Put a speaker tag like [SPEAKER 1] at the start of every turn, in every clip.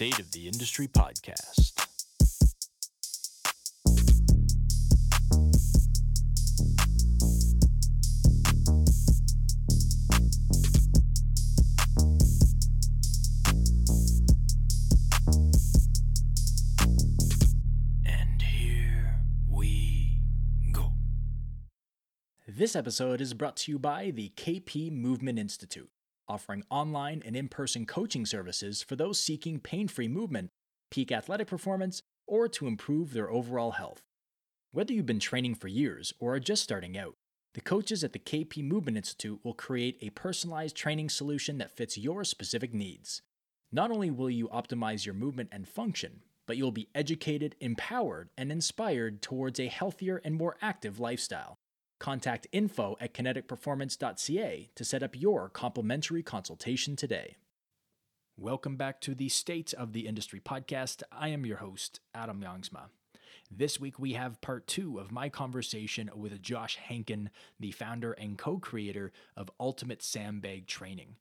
[SPEAKER 1] State of the Industry podcast. And here we go.
[SPEAKER 2] This episode is brought to you by the KP Movement Institute, offering online and in person coaching services for those seeking pain free movement, peak athletic performance, or to improve their overall health. Whether you've been training for years or are just starting out, the coaches at the KP Movement Institute will create a personalized training solution that fits your specific needs. Not only will you optimize your movement and function, but you'll be educated, empowered, and inspired towards a healthier and more active lifestyle. Contact info at kineticperformance.ca to set up your complimentary consultation today. Welcome back to the State of the Industry podcast. I am your host, Adam Youngsma. This week we have part two of my conversation with Josh Henkin, the founder and co creator of Ultimate Sandbag Training.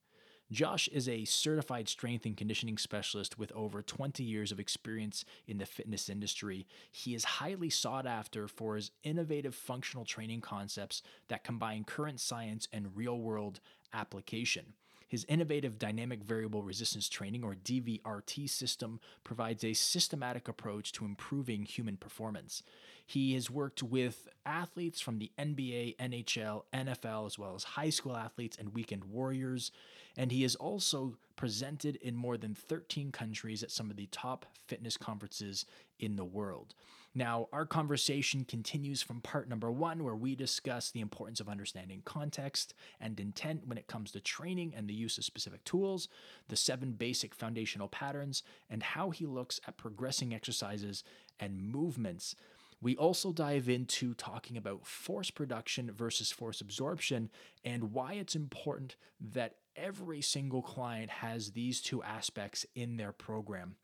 [SPEAKER 2] Josh is a certified strength and conditioning specialist with over 20 years of experience in the fitness industry. He is highly sought after for his innovative functional training concepts that combine current science and real world application. His innovative dynamic variable resistance training, or DVRT system, provides a systematic approach to improving human performance. He has worked with athletes from the NBA, NHL, NFL, as well as high school athletes and weekend warriors. And he has also presented in more than 13 countries at some of the top fitness conferences in the world. Now, our conversation continues from part number one, where we discuss the importance of understanding context and intent when it comes to training and the use of specific tools, the seven basic foundational patterns, and how he looks at progressing exercises and movements. We also dive into talking about force production versus force absorption and why it's important that every single client has these two aspects in their program.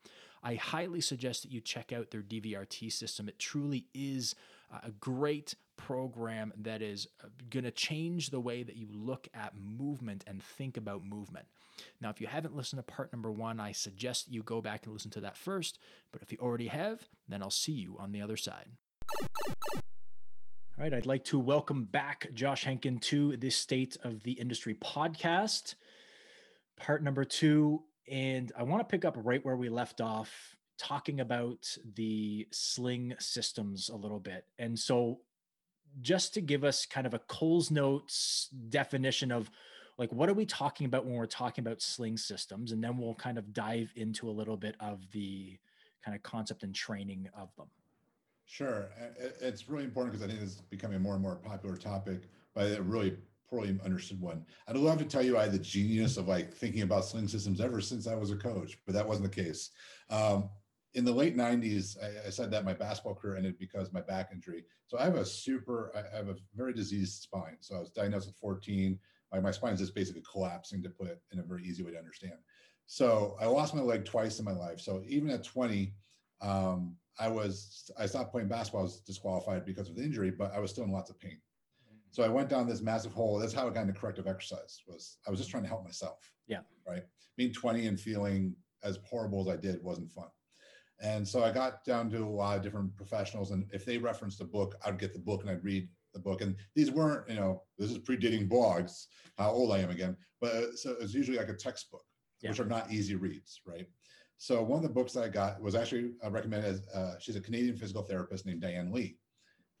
[SPEAKER 2] I highly suggest that you check out their DVRT system. It truly is a great program that is uh, going to change the way that you look at movement and think about movement. Now, if you haven't listened to part number one, I suggest you go back and listen to that first. But if you already have, then I'll see you on the other side. All right, I'd like to welcome back Josh Henkin to this State of the Industry podcast, part number two. And I want to pick up right where we left off, talking about the sling systems a little bit. And so, just to give us kind of a Coles Notes definition of like, what are we talking about when we're talking about sling systems? And then we'll kind of dive into a little bit of the kind of concept and training of them.
[SPEAKER 3] Sure. It's really important because I think it's becoming a more and more popular topic, but a really poorly understood one. I'd love to tell you I had the genius of like thinking about sling systems ever since I was a coach, but that wasn't the case. Um, in the late 90s, I, I, said that my basketball career ended because my back injury. So I have a super, I have a very diseased spine. So I was diagnosed at 14. My, my spine is just basically collapsing to put it in a very easy way to understand. So I lost my leg twice in my life. So even at 20, um, I was I stopped playing basketball. I was disqualified because of the injury, but I was still in lots of pain. So I went down this massive hole. That's how I got into corrective exercise. Was I was just trying to help myself.
[SPEAKER 2] Yeah.
[SPEAKER 3] Right. Being 20 and feeling as horrible as I did wasn't fun. And so I got down to a lot of different professionals, and if they referenced a book, I'd get the book and I'd read the book. And these weren't, you know, this is predating blogs. How old I am again, but uh, so it's usually like a textbook, yeah. which are not easy reads, right? So one of the books that I got was actually uh, recommended as uh, she's a Canadian physical therapist named Diane Lee,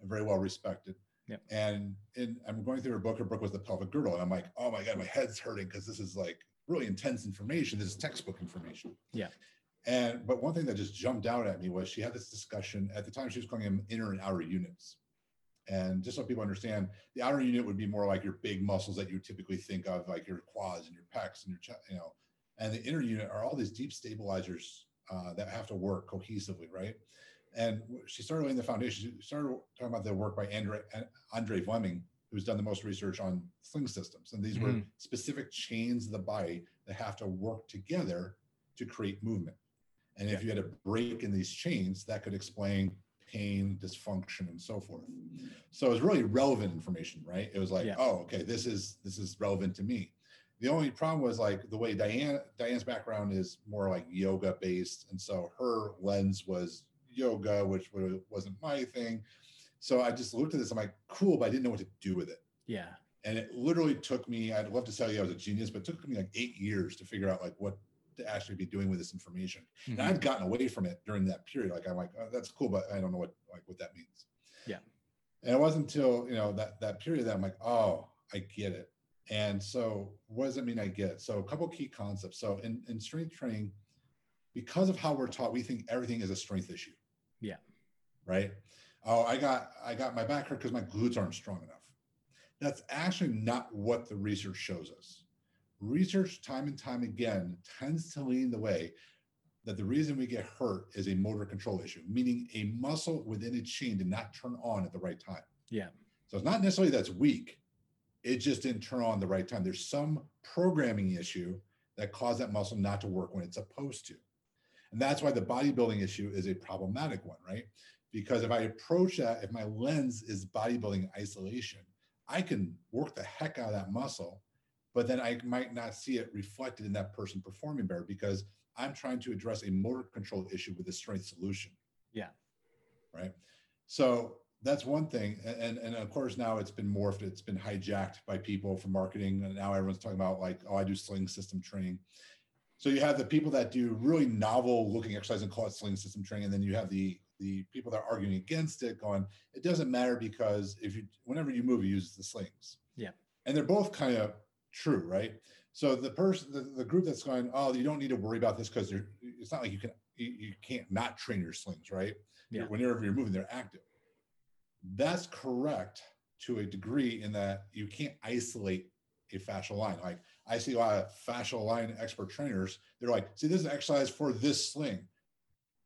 [SPEAKER 3] very well respected.
[SPEAKER 2] Yep.
[SPEAKER 3] And in, I'm going through her book. Her book was the pelvic girdle, and I'm like, oh my god, my head's hurting because this is like really intense information. This is textbook information.
[SPEAKER 2] Yeah.
[SPEAKER 3] And but one thing that just jumped out at me was she had this discussion at the time. She was calling them inner and outer units. And just so people understand, the outer unit would be more like your big muscles that you typically think of, like your quads and your pecs and your chest, you know, and the inner unit are all these deep stabilizers uh, that have to work cohesively, right? And she started laying the foundation. She started talking about the work by Andre, Andre Vleeming, who's done the most research on sling systems. And these mm-hmm. were specific chains of the body that have to work together to create movement. And if you had a break in these chains, that could explain pain, dysfunction, and so forth. So it was really relevant information, right? It was like, yeah. oh, okay, this is this is relevant to me. The only problem was like the way Diane Diane's background is more like yoga based, and so her lens was yoga, which wasn't my thing. So I just looked at this. I'm like, cool, but I didn't know what to do with it.
[SPEAKER 2] Yeah.
[SPEAKER 3] And it literally took me. I'd love to tell you I was a genius, but it took me like eight years to figure out like what to actually be doing with this information. And
[SPEAKER 2] Mhm.
[SPEAKER 3] I've gotten away from it during that period. Like I'm like, oh, that's cool, but I don't know what like what that means.
[SPEAKER 2] Yeah.
[SPEAKER 3] And it wasn't until you know that that period that I'm like, oh, I get it. And so what does it mean I get? So a couple key concepts. So in, in strength training, because of how we're taught, we think everything is a strength issue.
[SPEAKER 2] Yeah.
[SPEAKER 3] Right. Oh, I got I got my back hurt because my glutes aren't strong enough. That's actually not what the research shows us. Research time and time again tends to lean the way that the reason we get hurt is a motor control issue, meaning a muscle within a chain did not turn on at the right time.
[SPEAKER 2] Yeah.
[SPEAKER 3] So it's not necessarily that's weak. It just didn't turn on the right time. There's some programming issue that caused that muscle not to work when it's supposed to. And that's why the bodybuilding issue is a problematic one, right? Because if I approach that, if my lens is bodybuilding isolation, I can work the heck out of that muscle, but then I might not see it reflected in that person performing better because I'm trying to address a motor control issue with a strength solution.
[SPEAKER 2] Yeah.
[SPEAKER 3] Right. So that's one thing. And, and of course, now it's been morphed, it's been hijacked by people for marketing. And now everyone's talking about, like, oh, I do sling system training. So you have the people that do really novel looking exercise and call it sling system training. And then you have the the people that are arguing against it going, it doesn't matter because if you whenever you move, you use the slings.
[SPEAKER 2] Yeah.
[SPEAKER 3] And they're both kind of true, right? So the person, the, the group that's going, oh, you don't need to worry about this because it's not like you can you, you can't not train your slings, right?
[SPEAKER 2] Yeah.
[SPEAKER 3] Whenever you're moving, they're active. That's correct to a degree in that you can't isolate a fascial line. Like I see a lot of fascial line expert trainers, they're like, see, this is an exercise for this sling.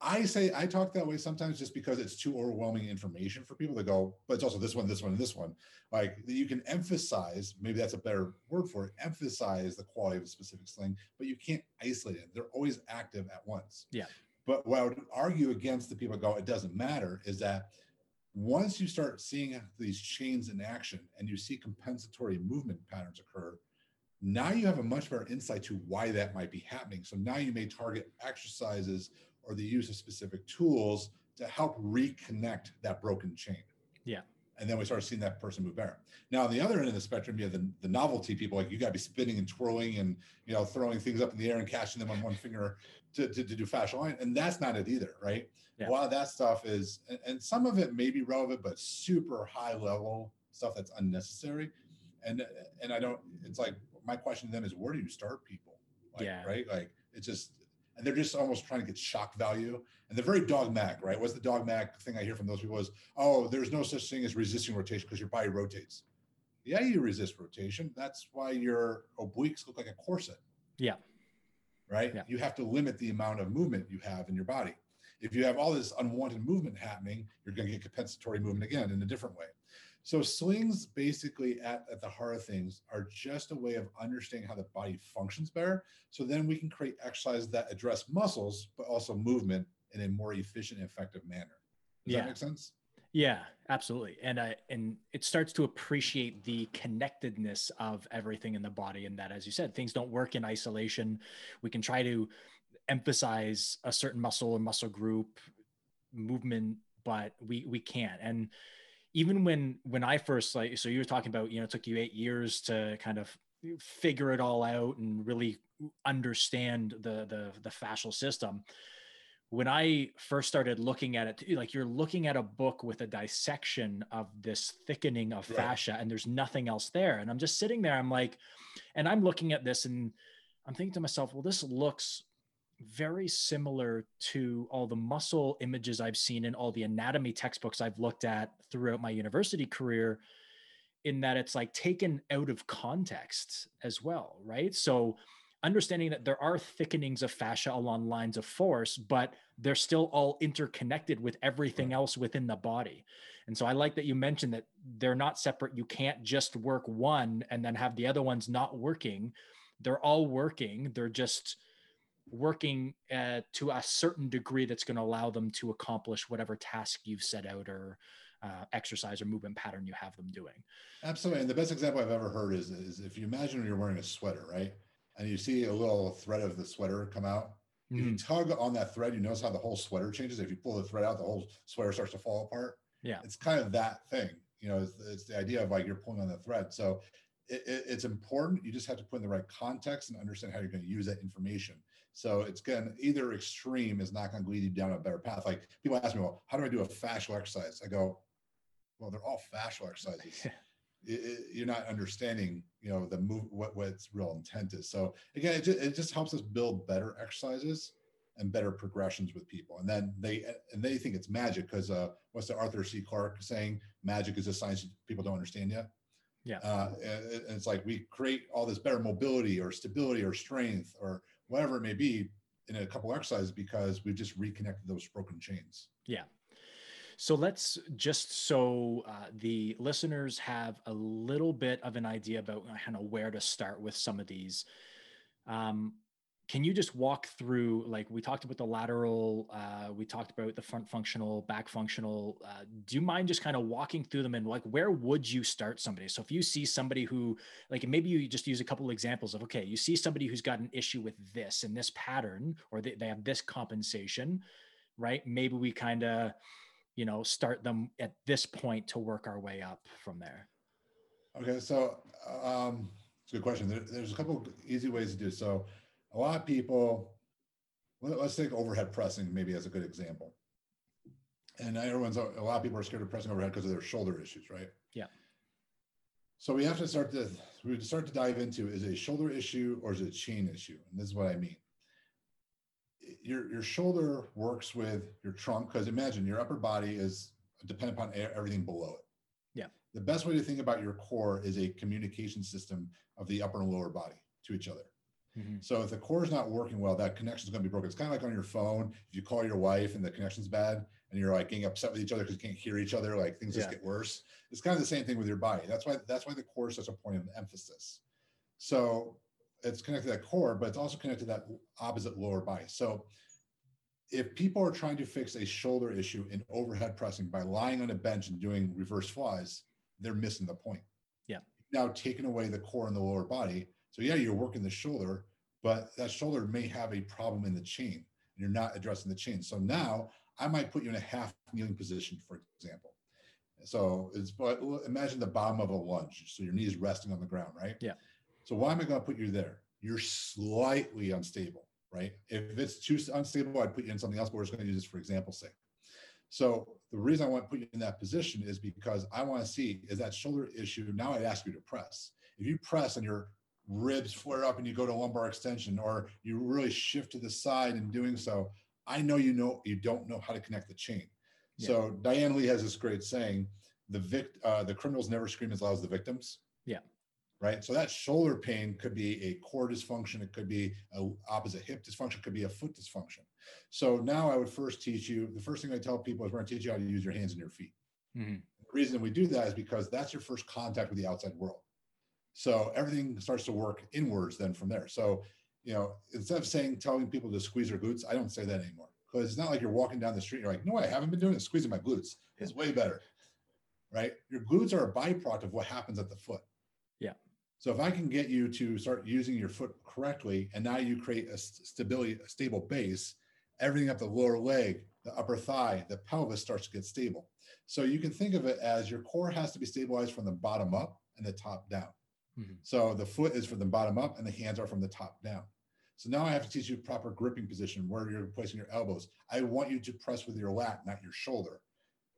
[SPEAKER 3] I say I talk that way sometimes just because it's too overwhelming information for people to go, but it's also this one, this one, and this one. Like you can emphasize, maybe that's a better word for it, emphasize the quality of a specific sling, but you can't isolate it. They're always active at once.
[SPEAKER 2] Yeah.
[SPEAKER 3] But what I would argue against the people go, it doesn't matter, is that once you start seeing these chains in action and you see compensatory movement patterns occur, now you have a much better insight to why that might be happening. So now you may target exercises or the use of specific tools to help reconnect that broken chain.
[SPEAKER 2] Yeah.
[SPEAKER 3] And then we start seeing that person move better. Now, on the other end of the spectrum, you have the, the novelty people, like you got to be spinning and twirling and, you know, throwing things up in the air and catching them on one finger to, to, to do fascial line. And that's not it either, right?
[SPEAKER 2] Yeah.
[SPEAKER 3] A lot of that stuff is, and, and some of it may be relevant, but super high level stuff that's unnecessary. And, and I don't, it's like, my question to them is, where do you start people? Like,
[SPEAKER 2] Yeah.
[SPEAKER 3] Right. Like it's just, and they're just almost trying to get shock value and they're very dogmatic, right? What's the dogmatic thing I hear from those people is, oh, there's no such thing as resisting rotation because your body rotates. Yeah, you resist rotation. That's why your obliques look like a corset.
[SPEAKER 2] Yeah.
[SPEAKER 3] Right.
[SPEAKER 2] Yeah.
[SPEAKER 3] You have to limit the amount of movement you have in your body. If you have all this unwanted movement happening, you're going to get compensatory movement again in a different way. So slings basically at, at the heart of things are just a way of understanding how the body functions better. So then we can create exercises that address muscles, but also movement in a more efficient and effective manner. Does
[SPEAKER 2] Yeah.
[SPEAKER 3] that make sense?
[SPEAKER 2] Yeah, absolutely. And I and it starts to appreciate the connectedness of everything in the body and that as you said, things don't work in isolation. We can try to emphasize a certain muscle or muscle group movement, but we we can't. And even when when I first like so you were talking about, you know, it took you 8 years to kind of figure it all out and really understand the the the fascial system when I first started looking at it, like you're looking at a book with a dissection of this thickening of fascia, and there's nothing else there. And I'm just sitting there, I'm like, and I'm looking at this and I'm thinking to myself, well, this looks very similar to all the muscle images I've seen in all the anatomy textbooks I've looked at throughout my university career, in that it's like taken out of context as well, right? So understanding that there are thickenings of fascia along lines of force, but they're still all interconnected with everything else within the body. And so I like that you mentioned that they're not separate. You can't just work one and then have the other ones not working. They're all working. They're just working uh, to a certain degree that's going to allow them to accomplish whatever task you've set out or uh, exercise or movement pattern you have them doing.
[SPEAKER 3] Absolutely. And the best example I've ever heard is, is if you imagine you're wearing a sweater, right? And you see a little thread of the sweater come out. If you
[SPEAKER 2] Mhm.
[SPEAKER 3] tug on that thread, you notice how the whole sweater changes. If you pull the thread out, the whole sweater starts to fall apart.
[SPEAKER 2] Yeah.
[SPEAKER 3] It's kind of that thing. You know, it's, it's the idea of like you're pulling on the thread. So it, it- it's important. You just have to put in the right context and understand how you're going to use that information. So it's going to either extreme is not going to lead you down a better path. Like people ask me, well, how do I do a fascial exercise? I go, well, they're all fascial exercises. You're not understanding, you know, the move, what, what its real intent is. So again, it just, it just helps us build better exercises and better progressions with people. And then they, and they think it's magic because uh, what's the Arthur C. Clarke saying? Magic is a science people don't understand yet.
[SPEAKER 2] Yeah.
[SPEAKER 3] Uh, and it's like we create all this better mobility or stability or strength or whatever it may be in a couple exercises because we've just reconnected those broken chains. Yeah.
[SPEAKER 2] So let's just so uh, the listeners have a little bit of an idea about kind of where to start with some of these. Um, can you just walk through, like we talked about the lateral, uh, we talked about the front functional, back functional. Uh, do you mind just kind of walking through them and like where would you start somebody? So if you see somebody who, like maybe you just use a couple examples of, okay, you see somebody who's got an issue with this and this pattern, or they, they have this compensation, right? Maybe we kind of, you know start them at this point to work our way up from there
[SPEAKER 3] Okay, so um, it's a good question. There, there's a couple easy ways to do. So, a lot of people, let, us take overhead pressing maybe as a good example. And everyone's a lot of people are scared of pressing overhead because of their shoulder issues, right?
[SPEAKER 2] Yeah.
[SPEAKER 3] So we have to start to we start to dive into is it a shoulder issue or is it a chain issue? And this is what I mean. Your your shoulder works with your trunk because imagine your upper body is dependent upon everything below it Yeah. the best way to think about your core is a communication system of the upper and lower body to each other.
[SPEAKER 2] Mhm.
[SPEAKER 3] So if the core is not working well, that connection is going to be broken. It's kind of like on your phone. If you call your wife and the connection's bad and you're like getting upset with each other because you can't hear each other, like things just get worse. It's kind of the same thing with your body. That's why that's why the core is such a point of emphasis. So it's connected to that core, but it's also connected to that opposite lower body. So if people are trying to fix a shoulder issue in overhead pressing by lying on a bench and doing reverse flies, they're missing the point.
[SPEAKER 2] Yeah.
[SPEAKER 3] Now taking away the core and the lower body. So yeah, you're working the shoulder, but that shoulder may have a problem in the chain. And you're not addressing the chain. So now I might put you in a half kneeling position, for example. So it's but imagine the bottom of a lunge. So your knees resting on the ground, right?
[SPEAKER 2] Yeah.
[SPEAKER 3] So why am I going to put you there? You're slightly unstable, right? If it's too unstable, I'd put you in something else, but we're just going to use this for example's sake. So the reason I want to put you in that position is because I want to see is that shoulder issue. Now I'd ask you to press. If you press and your ribs flare up and you go to lumbar extension, or you really shift to the side in doing so, I know you know you don't know how to connect the chain.
[SPEAKER 2] Yeah.
[SPEAKER 3] So Diane Lee has this great saying: the vict, uh, the criminals never scream as loud as the victims.
[SPEAKER 2] Yeah.
[SPEAKER 3] Right. So that shoulder pain could be a core dysfunction. It could be a opposite hip dysfunction. It could be a foot dysfunction. So now I would first teach you. The first thing I tell people is we're going to teach you how to use your hands and your feet.
[SPEAKER 2] Mhm.
[SPEAKER 3] The reason we do that is because that's your first contact with the outside world. So everything starts to work inwards then from there. So, you know, instead of saying, telling people to squeeze their glutes, I don't say that anymore because it's not like you're walking down the street. You're like, no, I haven't been doing it. Squeezing my glutes. It's way better, right? Your glutes are a byproduct of what happens at the foot.
[SPEAKER 2] Yeah.
[SPEAKER 3] So if I can get you to start using your foot correctly, and now you create a stability, a stable base, everything up the lower leg, the upper thigh, the pelvis starts to get stable. So you can think of it as your core has to be stabilized from the bottom up and the top down.
[SPEAKER 2] Mhm.
[SPEAKER 3] So the foot is from the bottom up and the hands are from the top down. So now I have to teach you proper gripping position where you're placing your elbows. I want you to press with your lat, not your shoulder,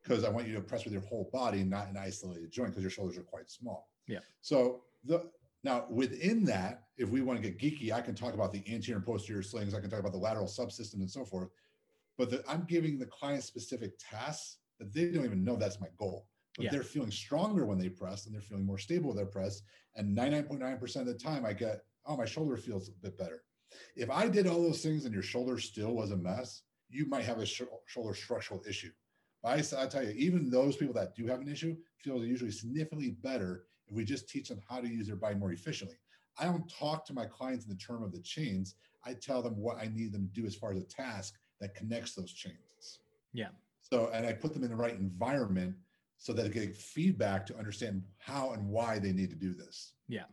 [SPEAKER 3] because I want you to press with your whole body, not an isolated joint, because your shoulders are quite small.
[SPEAKER 2] Yeah.
[SPEAKER 3] So the now within that, if we want to get geeky, I can talk about the anterior and posterior slings. I can talk about the lateral subsystem and so forth. But the, I'm giving the client specific tasks that they don't even know that's my goal. But
[SPEAKER 2] Yeah.
[SPEAKER 3] they're feeling stronger when they press and they're feeling more stable with their press. And 99.9% of the time, I get, oh, my shoulder feels a bit better. If I did all those things and your shoulder still was a mess, you might have a sh- shoulder structural issue. But I, I tell you, even those people that do have an issue feel usually significantly better if we just teach them how to use their body more efficiently. I don't talk to my clients in the term of the chains. I tell them what I need them to do as far as a task that connects those chains.
[SPEAKER 2] Yeah.
[SPEAKER 3] So, and I put them in the right environment so that they get feedback to understand how and why they need to do this.
[SPEAKER 2] Yeah.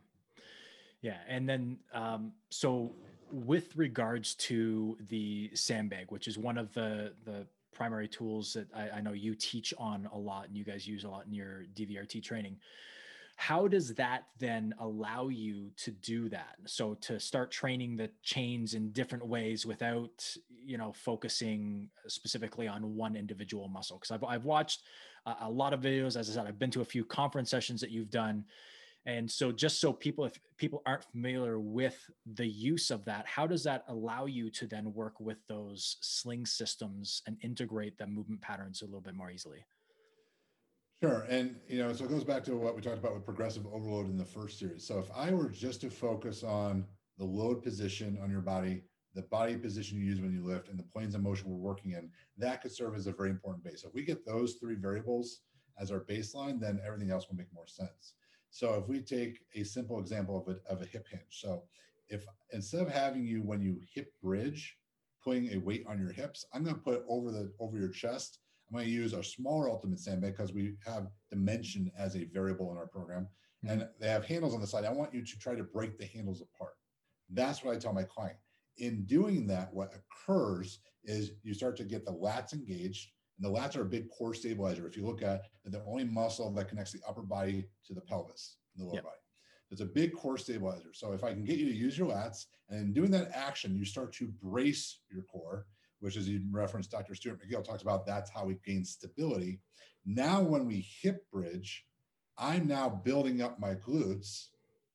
[SPEAKER 2] Yeah. And then, um, so with regards to the sandbag, which is one of the, the primary tools that I, I know you teach on a lot and you guys use a lot in your DVRT training, how does that then allow you to do that so to start training the chains in different ways without you know focusing specifically on one individual muscle because I've, I've watched a, a lot of videos as i said i've been to a few conference sessions that you've done and so just so people if people aren't familiar with the use of that how does that allow you to then work with those sling systems and integrate the movement patterns a little bit more easily
[SPEAKER 3] Sure. And, you know, so it goes back to what we talked about with progressive overload in the first series. So if I were just to focus on the load position on your body, the body position you use when you lift, and the planes of motion we're working in, that could serve as a very important base. So if we get those three variables as our baseline, then everything else will make more sense. So if we take a simple example of a, of a hip hinge. So if instead of having you when you hip bridge, putting a weight on your hips, I'm going to put over the over your chest I'm going to use a smaller ultimate sandbag because we have dimension as a variable in our program. Mm-hmm. And they have handles on the side. I want you to try to break the handles apart. That's what I tell my client. In doing that, what occurs is you start to get the lats engaged. And the lats are a big core stabilizer. If you look at the only muscle that connects the upper body to the pelvis, the lower yep. body. It's a big core stabilizer. So if I can get you to use your lats, and in doing that action, you start to brace your core which is you referenced Dr. Stuart McGill talks about that's how we gain stability. Now, when we hip bridge, I'm now building up my glutes,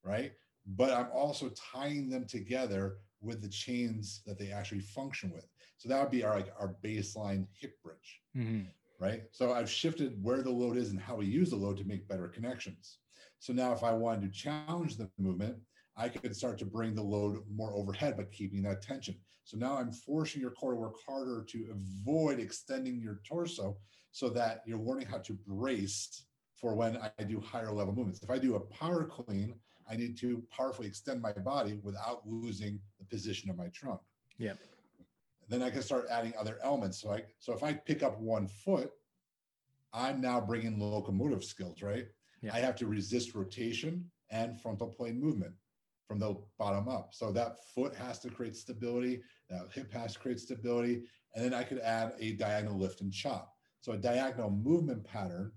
[SPEAKER 3] right? But I'm also tying them together with the chains that they actually function with. So that would be our like our baseline hip bridge, mm-hmm. right? So I've shifted where the load is and how we use the load to make better connections. So now, if I wanted to challenge the movement, I could start to bring the load more overhead, but keeping that tension. So now I'm forcing your core to work harder to avoid extending your torso so that you're learning how to brace for when I do higher level movements. If I do a power clean, I need to powerfully extend my body without losing the position of my trunk.
[SPEAKER 2] Yeah.
[SPEAKER 3] Then I can start adding other elements. So I, so if I pick up one foot, I'm now bringing locomotive skills, right? Yeah. I have to resist rotation and frontal plane movement from the bottom up. So that foot has to create stability, that hip has to create stability, and then I could add a diagonal lift and chop. So a diagonal movement pattern,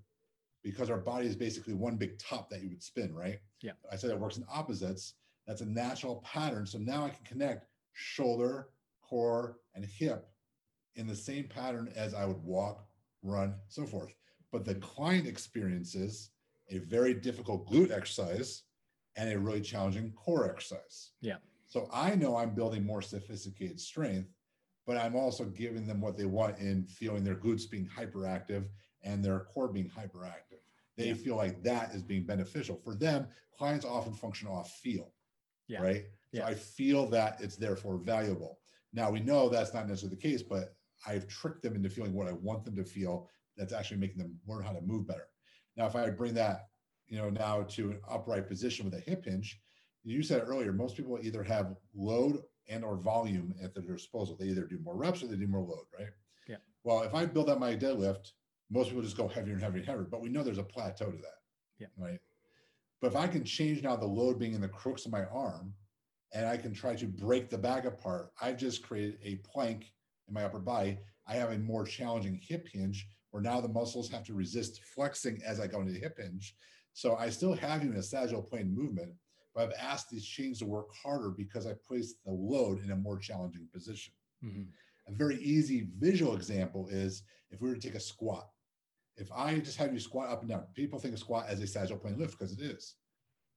[SPEAKER 3] because our body is basically one big top that you would spin, right?
[SPEAKER 2] Yeah.
[SPEAKER 3] I said it works in opposites. That's a natural pattern. So now I can connect shoulder, core, and hip in the same pattern as I would walk, run, so forth. But the client experiences a very difficult glute exercise and a really challenging core exercise.
[SPEAKER 2] Yeah.
[SPEAKER 3] So I know I'm building more sophisticated strength, but I'm also giving them what they want in feeling their glutes being hyperactive and their core being hyperactive. They yeah. feel like that is being beneficial. For them, clients often function off feel. Yeah. Right. So yeah. I feel that it's therefore valuable. Now we know that's not necessarily the case, but I've tricked them into feeling what I want them to feel that's actually making them learn how to move better. Now, if I bring that you know, now to an upright position with a hip hinge. You said earlier, most people either have load and or volume at their disposal. They either do more reps or they do more load, right?
[SPEAKER 2] Yeah.
[SPEAKER 3] Well, if I build up my deadlift, most people just go heavier and heavier and heavier, but we know there's a plateau to that.
[SPEAKER 2] Yeah.
[SPEAKER 3] Right. But if I can change now the load being in the crooks of my arm and I can try to break the bag apart, I've just created a plank in my upper body. I have a more challenging hip hinge where now the muscles have to resist flexing as I go into the hip hinge. So I still have you in a sagittal plane movement, but I've asked these chains to work harder because I placed the load in a more challenging position. Mm-hmm. A very easy visual example is if we were to take a squat. If I just have you squat up and down, people think of squat as a sagittal plane lift because it is.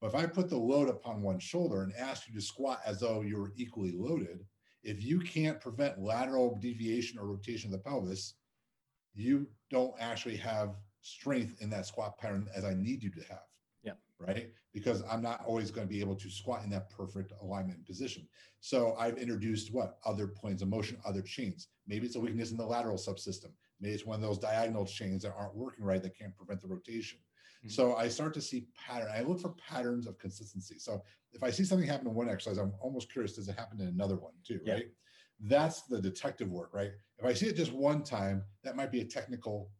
[SPEAKER 3] But if I put the load upon one shoulder and ask you to squat as though you were equally loaded, if you can't prevent lateral deviation or rotation of the pelvis, you don't actually have strength in that squat pattern as I need you to have.
[SPEAKER 2] Yeah.
[SPEAKER 3] Right. Because I'm not always going to be able to squat in that perfect alignment position. So I've introduced what other planes of motion, other chains. Maybe it's a weakness in the lateral subsystem. Maybe it's one of those diagonal chains that aren't working right that can't prevent the rotation. Mm-hmm. So I start to see pattern. I look for patterns of consistency. So if I see something happen in one exercise, I'm almost curious, does it happen in another one too? Yeah. Right. That's the detective work, right? If I see it just one time, that might be a technical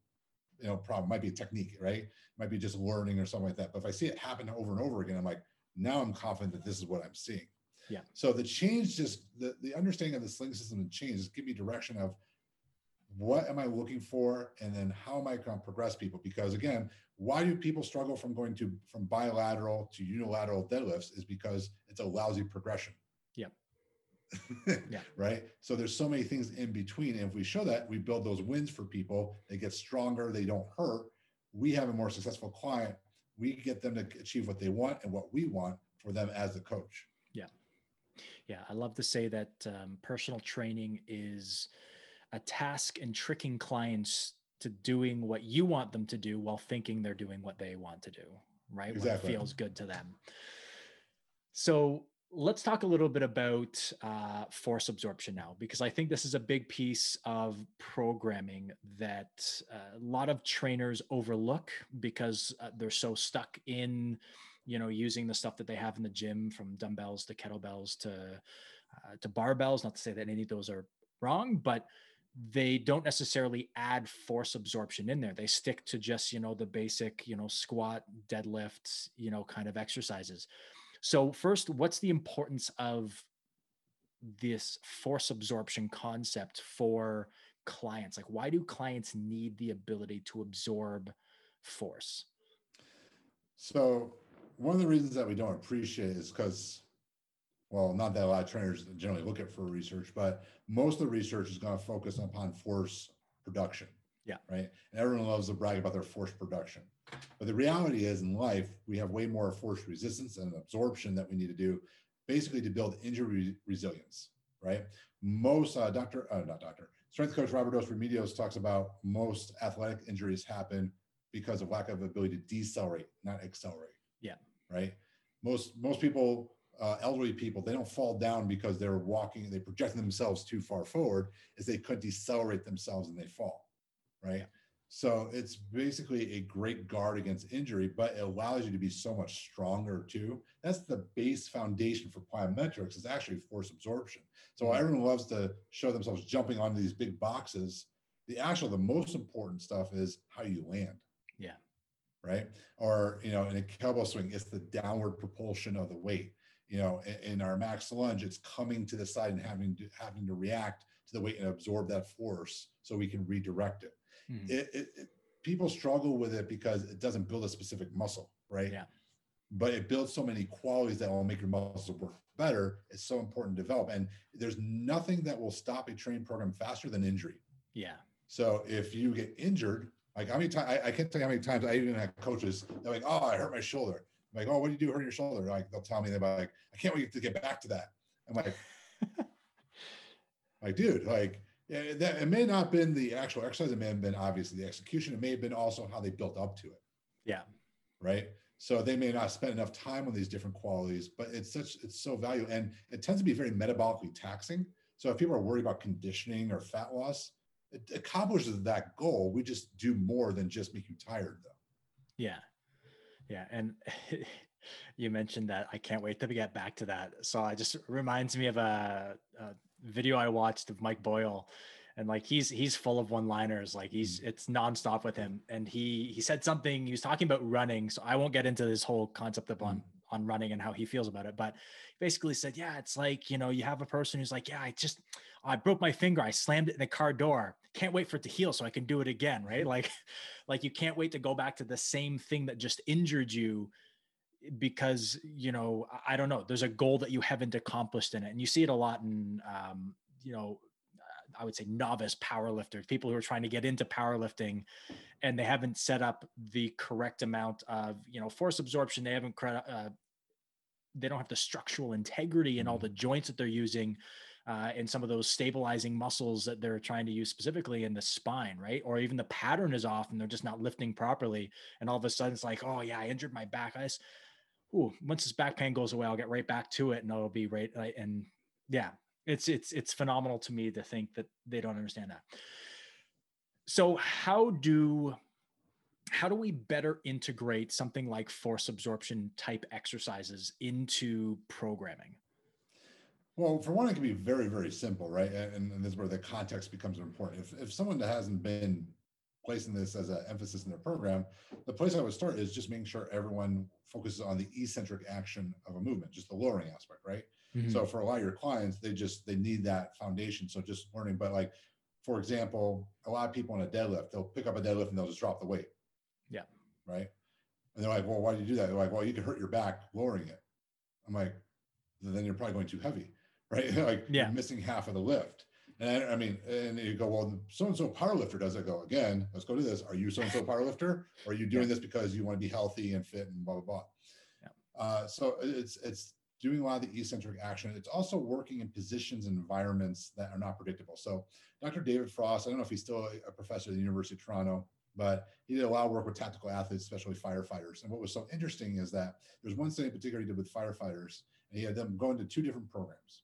[SPEAKER 3] you know problem. Might be a technique, right? Might be just learning or something like that. But if I see it happen over and over again, I'm like, now I'm confident that this is what I'm seeing.
[SPEAKER 2] Yeah.
[SPEAKER 3] So the change just the, the understanding of the sling system and change just give me direction of what am I looking for and then how am I going to progress people? Because again, why do people struggle from going to from bilateral to unilateral deadlifts is because it's a lousy progression.
[SPEAKER 2] Yep.
[SPEAKER 3] yeah. Right. So there's so many things in between. And if we show that, we build those wins for people. They get stronger. They don't hurt. We have a more successful client. We get them to achieve what they want and what we want for them as the coach.
[SPEAKER 2] Yeah. Yeah. I love to say that um, personal training is a task and tricking clients to doing what you want them to do while thinking they're doing what they want to do, right?
[SPEAKER 3] Exactly.
[SPEAKER 2] When it feels good to them. So let's talk a little bit about uh, force absorption now, because I think this is a big piece of programming that uh, a lot of trainers overlook because uh, they're so stuck in, you know, using the stuff that they have in the gym from dumbbells to kettlebells to uh, to barbells. Not to say that any of those are wrong, but they don't necessarily add force absorption in there. They stick to just, you know, the basic, you know, squat, deadlifts, you know, kind of exercises. So, first, what's the importance of this force absorption concept for clients? Like, why do clients need the ability to absorb force?
[SPEAKER 3] So, one of the reasons that we don't appreciate is because well, not that a lot of trainers generally look at for research, but most of the research is going to focus upon force production.
[SPEAKER 2] Yeah.
[SPEAKER 3] Right. And everyone loves to brag about their force production. But the reality is in life, we have way more force resistance and absorption that we need to do basically to build injury resilience. Right. Most uh, doctor, uh, not doctor, strength coach Robert Dos Remedios talks about most athletic injuries happen because of lack of ability to decelerate, not accelerate.
[SPEAKER 2] Yeah.
[SPEAKER 3] Right. Most most people uh, elderly people, they don't fall down because they're walking, they project themselves too far forward, is they could decelerate themselves and they fall, right? So it's basically a great guard against injury, but it allows you to be so much stronger too. That's the base foundation for plyometrics is actually force absorption. So mm-hmm. everyone loves to show themselves jumping onto these big boxes. The actual, the most important stuff is how you land.
[SPEAKER 2] Yeah.
[SPEAKER 3] Right. Or, you know, in a kettlebell swing, it's the downward propulsion of the weight you know, in, in, our max lunge, it's coming to the side and having to having to react to the weight and absorb that force so we can redirect it. Mm-hmm. It, it, it, people struggle with it because it doesn't build a specific muscle, right?
[SPEAKER 2] Yeah.
[SPEAKER 3] But it builds so many qualities that will make your muscles work better. It's so important to develop. And there's nothing that will stop a training program faster than injury.
[SPEAKER 2] Yeah.
[SPEAKER 3] So if you get injured, like how many times I, I, can't tell you how many times I even had coaches, they're like, oh, I hurt my shoulder. Like, oh, what do you do hurt your shoulder? Like they'll tell me they're like, I can't wait to get back to that. I'm like, like, dude, like yeah, that it may not have been the actual exercise, it may have been obviously the execution, it may have been also how they built up to it.
[SPEAKER 2] Yeah.
[SPEAKER 3] Right. So they may not spend enough time on these different qualities, but it's such it's so valuable and it tends to be very metabolically taxing. So if people are worried about conditioning or fat loss, it accomplishes that goal. We just do more than just make you tired though.
[SPEAKER 2] Yeah. Yeah, and you mentioned that I can't wait to get back to that. So it just reminds me of a, a video I watched of Mike Boyle, and like he's he's full of one-liners. Like he's mm. it's nonstop with him. And he he said something. He was talking about running. So I won't get into this whole concept of on mm. on running and how he feels about it. But basically said, yeah, it's like you know you have a person who's like, yeah, I just I broke my finger. I slammed it in the car door can't wait for it to heal so I can do it again, right? Like, like you can't wait to go back to the same thing that just injured you because you know I don't know. There's a goal that you haven't accomplished in it, and you see it a lot in um, you know I would say novice powerlifters, people who are trying to get into powerlifting, and they haven't set up the correct amount of you know force absorption. They haven't uh, they don't have the structural integrity in all mm-hmm. the joints that they're using uh, and some of those stabilizing muscles that they're trying to use specifically in the spine, right? Or even the pattern is off and they're just not lifting properly. And all of a sudden it's like, oh yeah, I injured my back. I just, ooh, once this back pain goes away, I'll get right back to it and it'll be right. And yeah, it's it's it's phenomenal to me to think that they don't understand that. So how do how do we better integrate something like force absorption type exercises into programming?
[SPEAKER 3] Well, for one, it can be very, very simple, right? And, and this is where the context becomes important. If, if someone that hasn't been placing this as an emphasis in their program, the place I would start is just making sure everyone focuses on the eccentric action of a movement, just the lowering aspect, right?
[SPEAKER 2] Mhm.
[SPEAKER 3] So for a lot of your clients, they just they need that foundation. So just learning, but like for example, a lot of people on a deadlift, they'll pick up a deadlift and they'll just drop the weight.
[SPEAKER 2] Yeah.
[SPEAKER 3] Right. And they're like, well, why do you do that? They're like, well, you can hurt your back lowering it. I'm like, then you're probably going too heavy, right? like
[SPEAKER 2] Yeah.
[SPEAKER 3] you're missing half of the lift. And I, I mean, and you go, well, so and so power lifter does it. Go again. Let's go to this. Are you so and so power lifter? Or are you doing
[SPEAKER 2] Yeah.
[SPEAKER 3] this because you want to be healthy and fit and blah blah blah?
[SPEAKER 2] Yeah.
[SPEAKER 3] Uh, so it's it's doing a lot of the eccentric action. It's also working in positions and environments that are not predictable. So Dr. David Frost, I don't know if he's still a, a professor at the University of Toronto, but he did a lot of work with tactical athletes, especially firefighters. And what was so interesting is that there's one study in particular he did with firefighters, and he had them go into two different programs.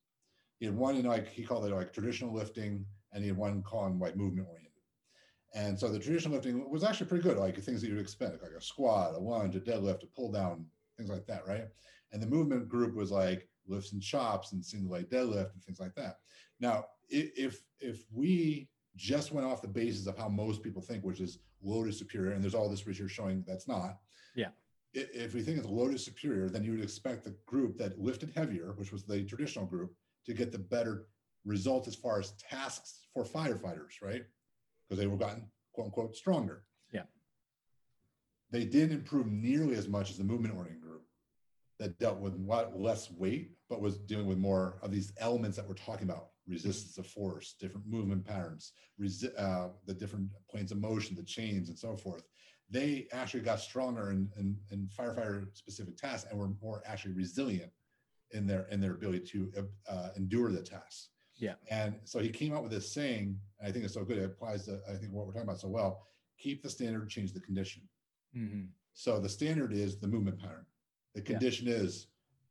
[SPEAKER 3] He had one in like he called it like traditional lifting, and he had one calling like movement oriented. And so the traditional lifting was actually pretty good, like things that you'd expect, like a squat, a lunge, a deadlift, a pull down, things like that, right? And the movement group was like lifts and chops and single leg deadlift and things like that. Now, if if we just went off the basis of how most people think, which is load is superior, and there's all this research showing that's not.
[SPEAKER 2] Yeah.
[SPEAKER 3] If we think it's load is superior, then you would expect the group that lifted heavier, which was the traditional group, to get the better result as far as tasks for firefighters, right? Because they were gotten quote unquote stronger.
[SPEAKER 2] Yeah.
[SPEAKER 3] They didn't improve nearly as much as the movement oriented group that dealt with what less weight, but was dealing with more of these elements that we're talking about: resistance of force, different movement patterns, resi- uh, the different planes of motion, the chains, and so forth. They actually got stronger in, in, in firefighter specific tasks and were more actually resilient in their in their ability to uh, endure the tasks.
[SPEAKER 2] Yeah.
[SPEAKER 3] And so he came up with this saying, and I think it's so good. It applies to I think what we're talking about so well. Keep the standard, change the condition.
[SPEAKER 2] Mhm.
[SPEAKER 3] So the standard is the movement pattern. The
[SPEAKER 2] Yeah.
[SPEAKER 3] condition is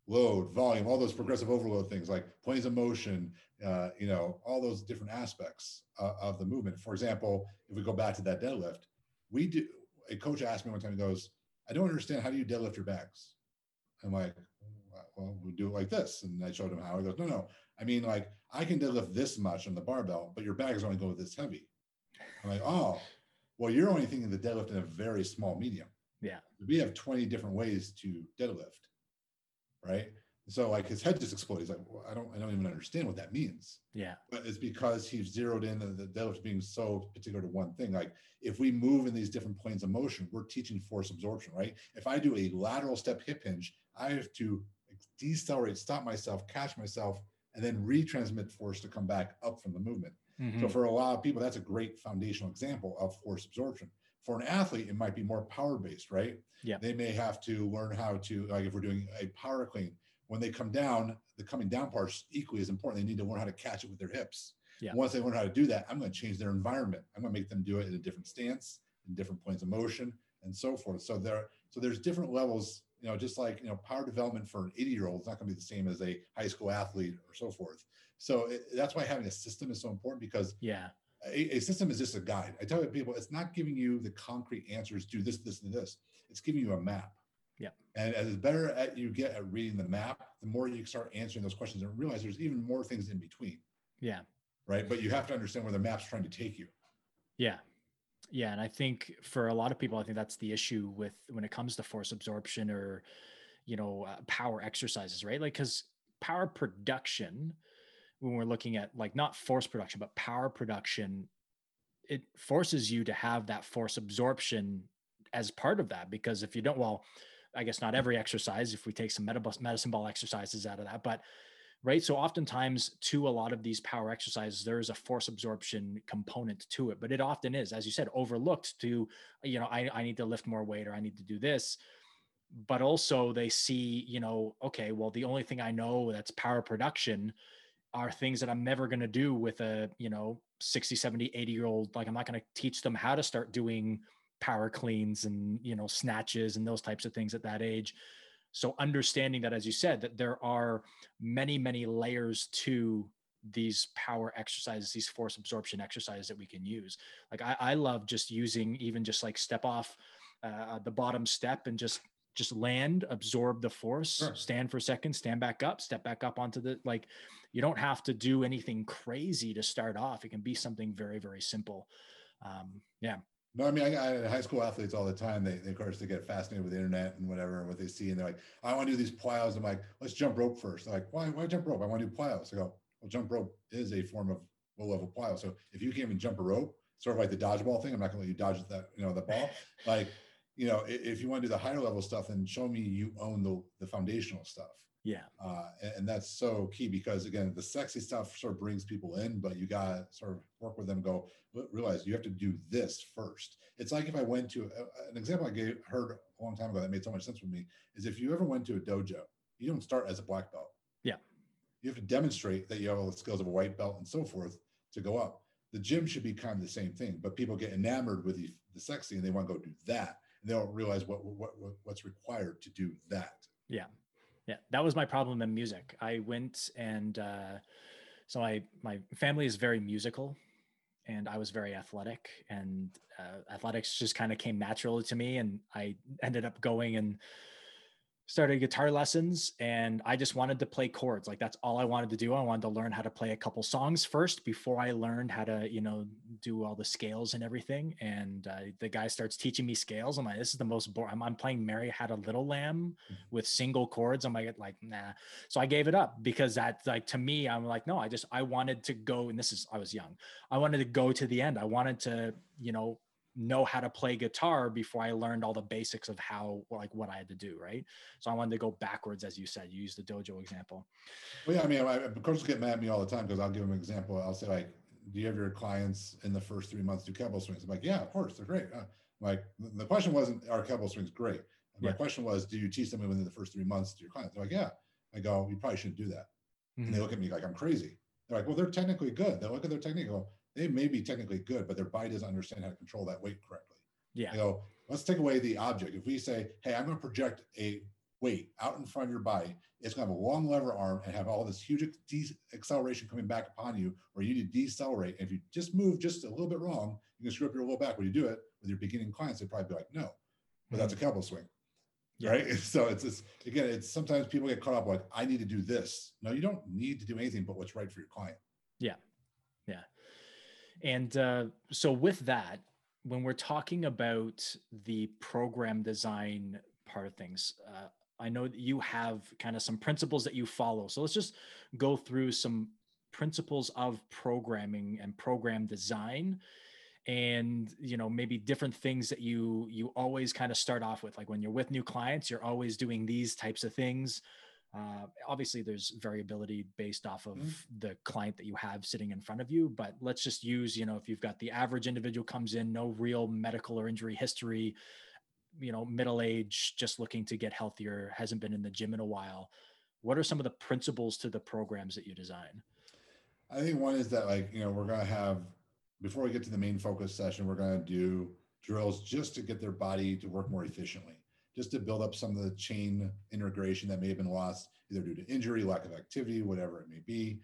[SPEAKER 3] load, volume, all those progressive overload things like planes of motion, uh, you know, all those different aspects uh, of the movement. For example, if we go back to that deadlift, we do. A coach asked me one time, he goes, "I don't understand. How do you deadlift your bags?" I'm like, "Well, we do it like this," and I showed him how. He goes, "No, no. I mean, like I can deadlift this much on the barbell, but your bag is only go this heavy." I'm like, "Oh, well, you're only thinking the deadlift in a very small medium."
[SPEAKER 2] Yeah.
[SPEAKER 3] we have 20 different ways to deadlift right so like his head just exploded he's like well, i don't i don't even understand what that means
[SPEAKER 2] Yeah.
[SPEAKER 3] but it's because he's zeroed in on the deadlift being so particular to one thing like if we move in these different planes of motion we're teaching force absorption right if i do a lateral step hip hinge i have to decelerate stop myself catch myself and then retransmit force to come back up from the movement so
[SPEAKER 2] Mhm.
[SPEAKER 3] for a lot of people, that's a great foundational example of force absorption. For an athlete, it might be more power based, right?
[SPEAKER 2] Yeah.
[SPEAKER 3] They may have to learn how to, like if we're doing a power clean, when they come down, the coming down part's equally as important. They need to learn how to catch it with their hips.
[SPEAKER 2] Yeah.
[SPEAKER 3] Once they learn how to do that, I'm going to change their environment. I'm going to make them do it in a different stance, in different points of motion, and so forth. So there, so there's different levels. You know, just like you know, power development for an 80 year old is not going to be the same as a high school athlete or so forth. So it, that's why having a system is so important because
[SPEAKER 2] Yeah.
[SPEAKER 3] a, a system is just a guide. I tell people it's not giving you the concrete answers, do this, this, and this. It's giving you a map.
[SPEAKER 2] Yeah.
[SPEAKER 3] And as better at you get at reading the map, the more you start answering those questions and realize there's even more things in between,
[SPEAKER 2] Yeah.
[SPEAKER 3] right? But you have to understand where the map's trying to take you.
[SPEAKER 2] Yeah. Yeah. And I think for a lot of people, I think that's the issue with when it comes to force absorption or, you know, uh, power exercises, right? Like, because power production, when we're looking at like not force production, but power production, it forces you to have that force absorption as part of that. Because if you don't, well, I guess not every exercise, if we take some medicine ball exercises out of that, but right? So oftentimes to a lot of these power exercises, there is a force absorption component to it, but it often is, as you said, overlooked to, you know, I, I need to lift more weight or I need to do this. But also they see, you know, okay, well, the only thing I know that's power production are things that I'm never going to do with a, you know, 60, 70, 80 year old. Like I'm not going to teach them how to start doing power cleans and, you know, snatches and those types of things at that age. So understanding that, as you said, that there are many, many layers to these power exercises, these force absorption exercises that we can use. Like I, I love just using even just like step off uh, the bottom step and just just land, absorb the force,
[SPEAKER 3] Sure.
[SPEAKER 2] stand for a second, stand back up, step back up onto the like. You don't have to do anything crazy to start off. It can be something very, very simple. Um, yeah.
[SPEAKER 3] No, I mean, I got high school athletes all the time. They, they, of course, they get fascinated with the internet and whatever, and what they see. And they're like, I want to do these plyos. I'm like, let's jump rope first. They're like, why, why jump rope? I want to do plyos. I go, well, jump rope is a form of low level plyo. So if you can't even jump a rope, sort of like the dodgeball thing, I'm not going to let you dodge that, you know, the ball. like, you know, if you want to do the higher level stuff, then show me you own the, the foundational stuff.
[SPEAKER 2] Yeah.
[SPEAKER 3] Uh, and, and, that's so key because again, the sexy stuff sort of brings people in, but you got to sort of work with them. go realize you have to do this first. It's like if I went to uh, an example I gave heard a long time ago that made so much sense with me is if you ever went to a dojo, you don't start as a black belt.
[SPEAKER 2] Yeah.
[SPEAKER 3] You have to demonstrate that you have all the skills of a white belt and so forth to go up. The gym should be kind of the same thing, but people get enamored with the, the sexy and they want to go do that, and they don't realize what, what, what what's required to do that.
[SPEAKER 2] Yeah yeah that was my problem in music. I went and uh, so i my family is very musical and i was very athletic and uh, athletics just kind of came naturally to me and i ended up going and started guitar lessons and I just wanted to play chords. Like that's all I wanted to do. I wanted to learn how to play a couple songs first before I learned how to, you know, do all the scales and everything. And uh, the guy starts teaching me scales. I'm like, this is the most boring. I'm, I'm, playing Mary Had a Little Lamb mm-hmm. with single chords. I'm like, like, nah. So I gave it up because that like to me, I'm like, no, I just I wanted to go, and this is I was young. I wanted to go to the end. I wanted to, you know, know how to play guitar before I learned all the basics of how like what I had to do, right? So I wanted to go backwards, as you said. You used the dojo example.
[SPEAKER 3] Well, yeah, I mean, I, coaches get mad at me all the time because I'll give them an example. I'll say like, "Do you have your clients in the first three months do kettlebell swings?" I'm like, "Yeah, of course, they're great." Uh, like the question wasn't, "Are kettlebell swings great?" My yeah. question was, "Do you teach them within the first three months to your clients?" They're like, "Yeah." I go, "You probably shouldn't do that." Mm-hmm. And they mm-hmm. look at me like I'm crazy. They're like, "Well, they're technically good." They look at their technique. Go, they may be technically good, but their body doesn't understand how to control that weight correctly.
[SPEAKER 2] Yeah.
[SPEAKER 3] You know, let's take away the object. If we say, hey, I'm going to project a weight out in front of your body, it's going to have a long lever arm and have all this huge acceleration coming back upon you, where you need to decelerate. And if you just move just a little bit wrong, you can screw up your low back. When you do it with your beginning clients, they'd probably be like, no, but mm-hmm. that's a kettlebell swing. Yeah. Right. So it's this again, it's sometimes people get caught up like, I need to do this. No, you don't need to do anything but what's right for your client.
[SPEAKER 2] Yeah. Yeah. And uh, so with that, when we're talking about the program design part of things, uh, I know that you have kind of some principles that you follow. So let's just go through some principles of programming and program design and you know maybe different things that you you always kind of start off with like when you're with new clients you're always doing these types of things uh, obviously, there's variability based off of mm the client that you have sitting in front of you, but let's just use, you know, if you've got the average individual comes in, no real medical or injury history, you know, middle age, just looking to get healthier, hasn't been in the gym in a while. What are some of the principles to the programs that you design?
[SPEAKER 3] I think one is that, like, you know, we're going to have, before we get to the main focus session, we're going to do drills just to get their body to work more efficiently just to build up some of the chain integration that may have been lost either due to injury, lack of activity, whatever it may be.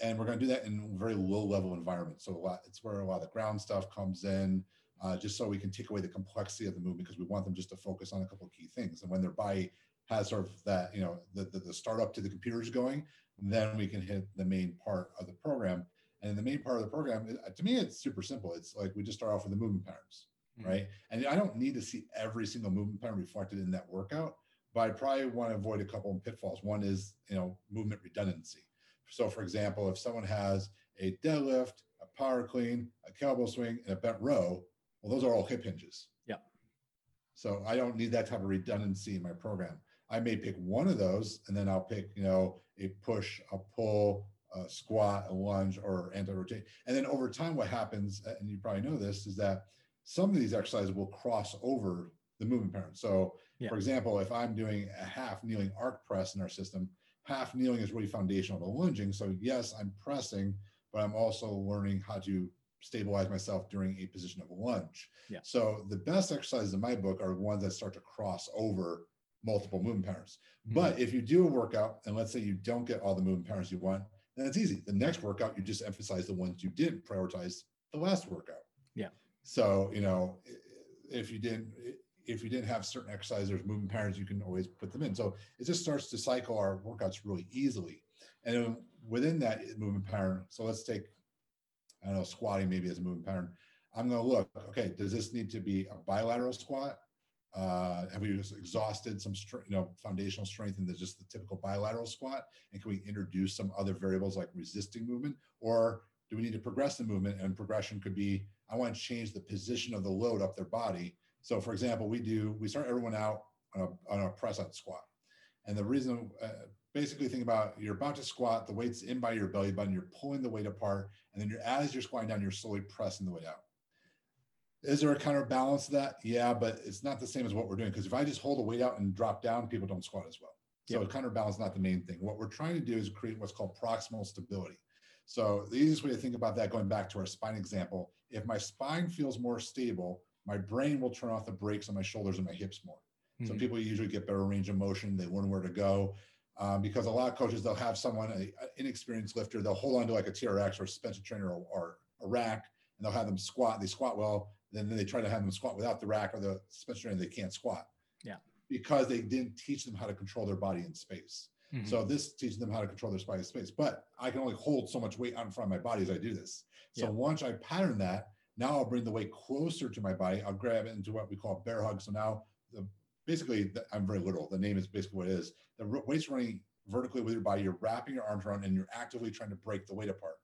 [SPEAKER 3] And we're going to do that in very low level environments. So a lot, it's where a lot of the ground stuff comes in, uh, just so we can take away the complexity of the movement because we want them just to focus on a couple of key things. And when their body has sort of that, you know, the, the, the startup to the computers going, then we can hit the main part of the program. And the main part of the program, to me, it's super simple. It's like we just start off with the movement patterns mm-hmm. right? And I don't need to see every single movement pattern reflected in that workout, but I probably want to avoid a couple of pitfalls. One is, you know, movement redundancy. So, for example, if someone has a deadlift, a power clean, a kettlebell swing, and a bent row, well, those are all hip hinges.
[SPEAKER 2] Yeah.
[SPEAKER 3] So I don't need that type of redundancy in my program. I may pick one of those, and then I'll pick, you know, a push, a pull, a squat, a lunge, or anti-rotate. And then over time, what happens, and you probably know this, is that some of these exercises will cross over the movement pattern. So, yeah. for example, if I'm doing a half kneeling arc press in our system, half kneeling is really foundational to lunging. So, yes, I'm pressing, but I'm also learning how to stabilize myself during a position of a lunge.
[SPEAKER 2] Yeah.
[SPEAKER 3] So, the best exercises in my book are ones that start to cross over multiple movement patterns. Mm-hmm. But if you do a workout and let's say you don't get all the movement patterns you want, then it's easy. The next workout, you just emphasize the ones you didn't prioritize the last workout.
[SPEAKER 2] Yeah.
[SPEAKER 3] So, you know, if you didn't, if you didn't have certain exercises movement patterns, you can always put them in. So it just starts to cycle our workouts really easily. And within that movement pattern, so let's take, I don't know, squatting maybe as a movement pattern. I'm going to look, okay, does this need to be a bilateral squat? Uh, have we just exhausted some, you know, foundational strength in the just the typical bilateral squat? And can we introduce some other variables like resisting movement, or do we need to progress the movement? And progression could be, I want to change the position of the load up their body. So, for example, we do we start everyone out on a on a press out squat, and the reason, uh, basically, think about you're about to squat, the weight's in by your belly button, you're pulling the weight apart, and then you're as you're squatting down, you're slowly pressing the weight out. Is there a counterbalance to that? Yeah, but it's not the same as what we're doing. Because if I just hold the weight out and drop down, people don't squat as well. So
[SPEAKER 2] Yep.
[SPEAKER 3] counterbalance is not the main thing. What we're trying to do is create what's called proximal stability. So the easiest way to think about that, going back to our spine example, if my spine feels more stable, my brain will turn off the brakes on my shoulders and my hips more. So
[SPEAKER 2] Mhm.
[SPEAKER 3] people usually get better range of motion. They learn where to go. Um, because a lot of coaches, they'll have someone, a, a inexperienced lifter, they'll hold on to like a TRX or a suspension trainer or, or a rack, and they'll have them squat. They squat well. Then they try to have them squat without the rack or the suspension trainer. They can't squat.
[SPEAKER 2] Yeah.
[SPEAKER 3] Because they didn't teach them how to control their body in space.
[SPEAKER 2] Mhm.
[SPEAKER 3] So this teaches them how to control their spine in space. But I can only hold so much weight out in front of my body as I do this. So
[SPEAKER 2] Yeah.
[SPEAKER 3] once I pattern that, now I'll bring the weight closer to my body. I'll grab it into what we call bear hug. So now the basically the, I'm very literal. The name is basically what it is. The weight's running vertically with your body. You're wrapping your arms around and you're actively trying to break the weight apart.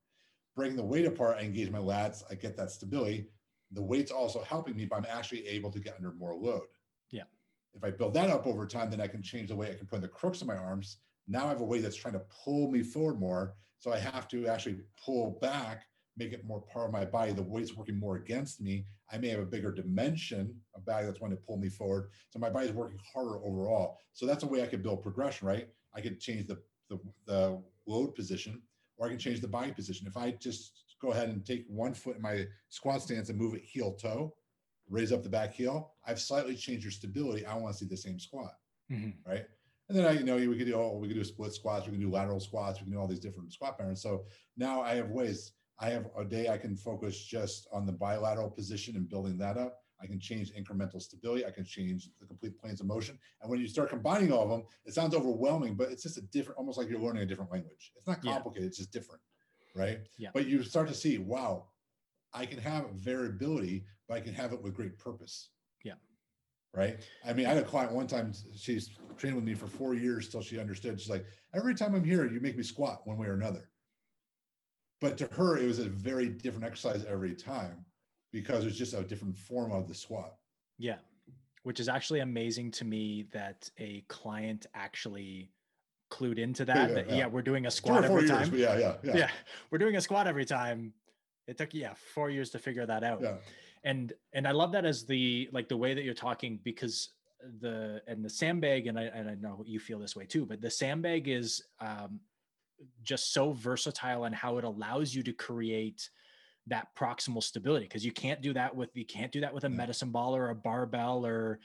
[SPEAKER 3] Breaking the weight apart, I engage my lats. I get that stability. The weight's also helping me, but I'm actually able to get under more load.
[SPEAKER 2] Yeah.
[SPEAKER 3] If I build that up over time, then I can change the way I can put in the crooks of my arms. Now I have a weight that's trying to pull me forward more. So I have to actually pull back, make it more part of my body. The weight's working more against me. I may have a bigger dimension of body that's going to pull me forward. So my body's working harder overall. So that's a way I could build progression, right? I could change the, the, the load position or I can change the body position. If I just go ahead and take one foot in my squat stance and move it heel toe, raise up the back heel, I've slightly changed your stability. I want to see the same squat,
[SPEAKER 2] Mhm.
[SPEAKER 3] right? And then I, you know, we could do oh, we could do split squats, we can do lateral squats, we can do all these different squat patterns. So now I have ways. I have a day I can focus just on the bilateral position and building that up. I can change incremental stability. I can change the complete planes of motion. And when you start combining all of them, it sounds overwhelming, but it's just a different, almost like you're learning a different language. It's not
[SPEAKER 2] Yeah.
[SPEAKER 3] complicated, it's just different, right?
[SPEAKER 2] Yeah.
[SPEAKER 3] But you start to see, wow, I can have variability, but I can have it with great purpose. Right. I mean, I had a client one time, she's trained with me for four years till she understood. She's like, every time I'm here, you make me squat one way or another. But to her, it was a very different exercise every time because it's just a different form of the squat.
[SPEAKER 2] Yeah. Which is actually amazing to me that a client actually clued into that.
[SPEAKER 3] Yeah,
[SPEAKER 2] that, yeah,
[SPEAKER 3] yeah.
[SPEAKER 2] we're doing a squat every
[SPEAKER 3] years,
[SPEAKER 2] time.
[SPEAKER 3] yeah, yeah,
[SPEAKER 2] yeah.
[SPEAKER 3] yeah,
[SPEAKER 2] we're doing a squat every time. It took yeah four years to figure that out.
[SPEAKER 3] yeah.
[SPEAKER 2] And and I love that as the like the way that you're talking because the and the sandbag and I and I know you feel this way too, but the sandbag is um, just so versatile and how it allows you to create that proximal stability because you can't do that with you can't do that with a medicine ball or a barbell or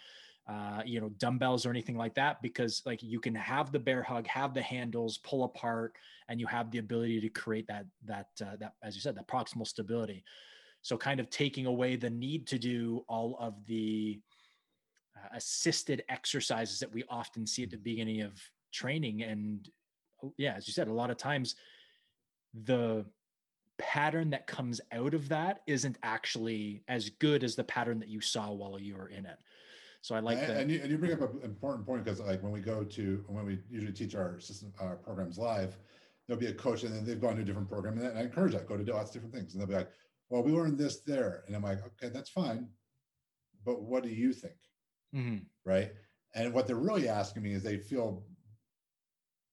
[SPEAKER 2] uh, you know dumbbells or anything like that because like you can have the bear hug have the handles pull apart and you have the ability to create that that uh, that as you said that proximal stability so kind of taking away the need to do all of the uh, assisted exercises that we often see at the beginning of training. And uh, yeah as you said a lot of times the pattern that comes out of that isn't actually as good as the pattern that you saw while you were in it. So i like
[SPEAKER 3] and,
[SPEAKER 2] that.
[SPEAKER 3] And, you, and you bring up an important point because like when we go to when we usually teach our system our programs live there'll be a coach and then they've gone to a different program. And I encourage that go to do lots of different things. And they'll be like well we learned this there and i'm like okay that's fine but what do you think
[SPEAKER 2] Mhm.
[SPEAKER 3] right and what they're really asking me is they feel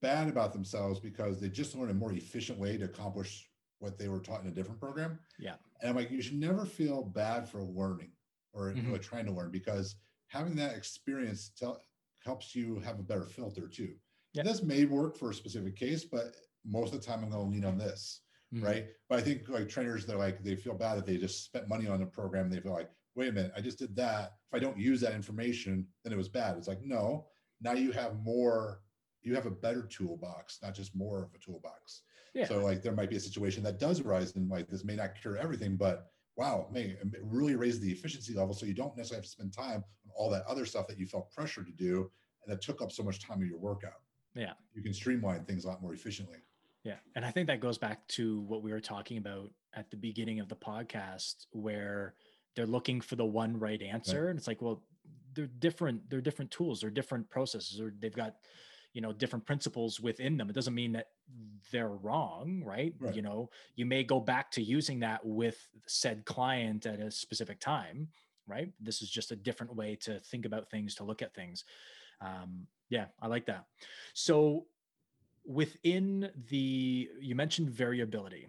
[SPEAKER 3] bad about themselves because they just learned a more efficient way to accomplish what they were taught in a different program
[SPEAKER 2] Yeah.
[SPEAKER 3] and i'm like you should never feel bad for learning or
[SPEAKER 2] Mhm.
[SPEAKER 3] really trying to learn because having that experience tell, helps you have a better filter too.
[SPEAKER 2] Yeah.
[SPEAKER 3] This may work for a specific case, but most of the time I'm going to lean on this,
[SPEAKER 2] Mhm.
[SPEAKER 3] right? But I think like trainers, they're like they feel bad that they just spent money on a program. They feel like, wait a minute, I just did that. If I don't use that information, then it was bad. It's like no, now you have more. You have a better toolbox, not just more of a toolbox.
[SPEAKER 2] yeah
[SPEAKER 3] So like there might be a situation that does arise and like this may not cure everything, but wow, may it really raise the efficiency level. So you don't necessarily have to spend time on all that other stuff that you felt pressure to do and that took up so much time of your workout.
[SPEAKER 2] Yeah.
[SPEAKER 3] You can streamline things a lot more efficiently.
[SPEAKER 2] Yeah. And I think that goes back to what we were talking about at the beginning of the podcast, where they're looking for the one right answer. Right. And it's like, well, they're different, they're different tools, they're different processes, or they've got, you know, different principles within them. It doesn't mean that they're wrong, right? right? You know, you may go back to using that with said client at a specific time, right? This is just a different way to think about things, to look at things. Um, yeah, I like that. So within the you mentioned variability.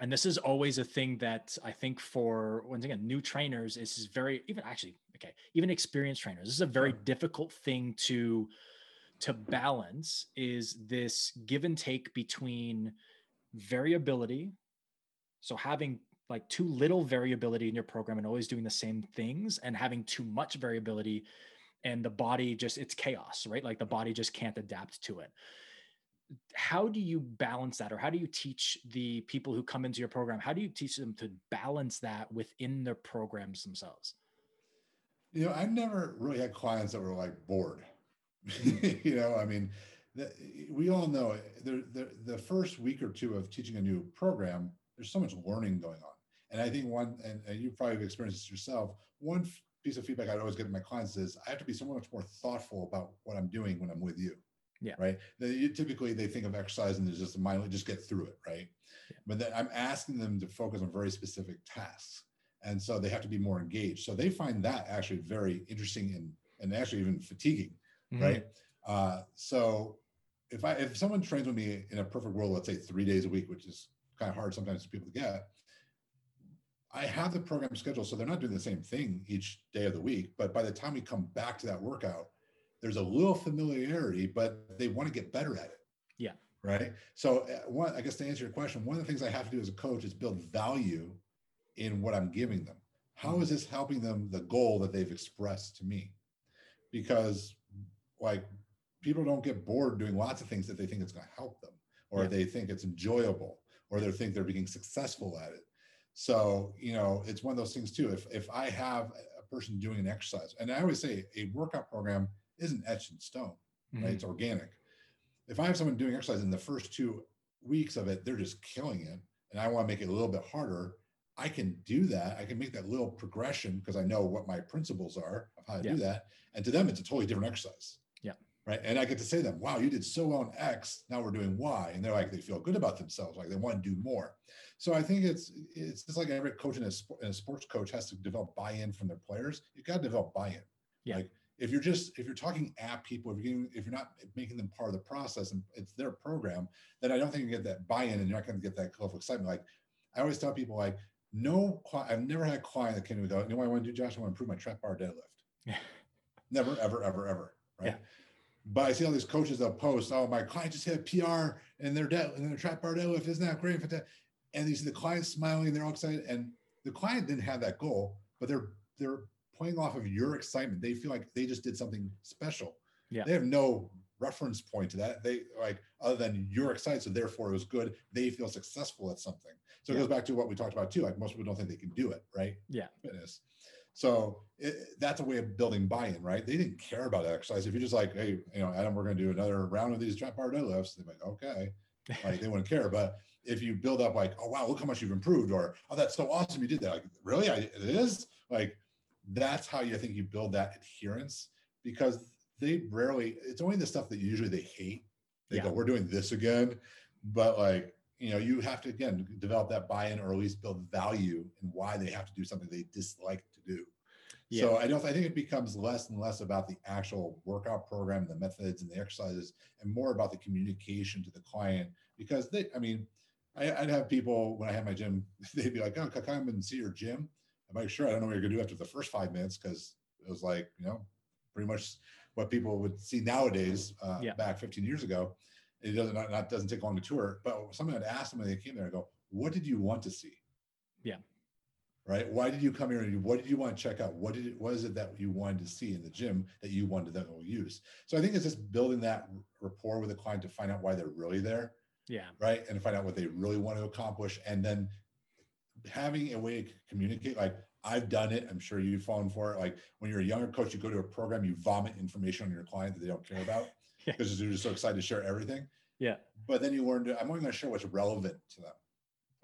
[SPEAKER 2] And this is always a thing that i think for once again new trainers is very even actually okay even experienced trainers this is a very difficult thing to to balance is this give and take between variability so having like too little variability in your program and always doing the same things and having too much variability and the body just it's chaos right? Like the mm-hmm. body just can't adapt to it how do you balance that or how do you teach the people who come into your program how do you teach them to balance that within their programs themselves?
[SPEAKER 3] You know i've never really had clients that were like bored. Mm-hmm. You know i mean the, we all know the, the, the first week or two of teaching a new program there's so much learning going on. And i think one and, and you probably have experienced this yourself one piece of feedback i'd always get to my clients is i have to be so much more thoughtful about what i'm doing when i'm with you
[SPEAKER 2] yeah.
[SPEAKER 3] Right. They, typically, they think of exercise and there's just a mind, just get through it. Right. Yeah. But then I'm asking them to focus on very specific tasks. And so they have to be more engaged. So they find that actually very interesting and, and actually even fatiguing. Mm-hmm. Right. Uh, so if I, if someone trains with me in a perfect world, let's say three days a week, which is kind of hard sometimes for people to get, I have the program scheduled so they're not doing the same thing each day of the week. But by the time we come back to that workout, there's a little familiarity, but they want to get better at it.
[SPEAKER 2] Yeah.
[SPEAKER 3] Right. So, uh, one, I guess to answer your question, one of the things I have to do as a coach is build value in what I'm giving them. How is this helping them the goal that they've expressed to me? Because, like, people don't get bored doing lots of things that they think it's going to help them, or yeah. they think it's enjoyable, or they think they're being successful at it. So, you know, it's one of those things too. If if I have a person doing an exercise, and I always say a workout program isn't etched in stone, right? Mm-hmm. It's organic. If I have someone doing exercise in the first two weeks of it, they're just killing it, and I want to make it a little bit harder, I can do that. I can make that little progression because I know what my principles are of how to yeah. do that. And to them, it's a totally different exercise.
[SPEAKER 2] Yeah.
[SPEAKER 3] Right. And I get to say to them, wow, you did so well on X. Now we're doing Y. And they're like, they feel good about themselves. Like they want to do more. So I think it's, it's just like every coach and a, a sports coach has to develop buy-in from their players. You've got to develop buy-in.
[SPEAKER 2] Yeah.
[SPEAKER 3] Like if you're just if you're talking at people if you're getting, if you're not making them part of the process and it's their program then i don't think you get that buy-in and you're not going to get that level of excitement. Like i always tell people like no i've never had a client that came and go you know what i want to do josh? I want to improve my trap bar deadlift. Yeah. never ever ever ever right? Yeah. but i see all these coaches that post oh my client just hit a pr and their dead and their trap bar deadlift isn't that great? And you see the client smiling and they're all excited and the client didn't have that goal but they're they're playing off of your excitement. They feel like they just did something special.
[SPEAKER 2] Yeah.
[SPEAKER 3] They have no reference point to that. They like other than you're excited, so therefore it was good. They feel successful at something. So it goes back to what we talked about too. Like most people don't think they can do it, right?
[SPEAKER 2] Yeah.
[SPEAKER 3] Fitness. So it, that's a way of building buy-in, right? They didn't care about exercise. If you're just like, hey, you know, Adam, we're going to do another round of these trap bar deadlifts, they're like, okay, like they wouldn't care. But if you build up like, oh wow, look how much you've improved, or oh that's so awesome you did that, like really, I, it is like that's how you think you build that adherence because they rarely it's only the stuff that usually they hate they yeah. go we're doing this again but like you know you have to again develop that buy-in or at least build value in why they have to do something they dislike to do yeah. so i don't i think it becomes less and less about the actual workout program the methods and the exercises and more about the communication to the client because they i mean I, would have people when i had my gym they'd be like oh can i come and see your gym I'm like, sure, I don't know what you're gonna do after the first five minutes because it was like, you know, pretty much what people would see nowadays uh, yeah. back 15 years ago. It doesn't not, not, doesn't take long to tour, but something I'd ask them when they came there, I go, what did you want to see?
[SPEAKER 2] Yeah.
[SPEAKER 3] Right. Why did you come here and what did you want to check out? What did it, what is it that you wanted to see in the gym that you wanted to then use? So I think it's just building that rapport with the client to find out why they're really there.
[SPEAKER 2] Yeah.
[SPEAKER 3] Right. And find out what they really want to accomplish and then having a way to communicate, like I've done it. I'm sure you've fallen for it. Like when you're a younger coach, you go to a program, you vomit information on your client that they don't care about because yeah. you're just so excited to share everything.
[SPEAKER 2] Yeah.
[SPEAKER 3] But then you learn to, I'm only going to share what's relevant to them.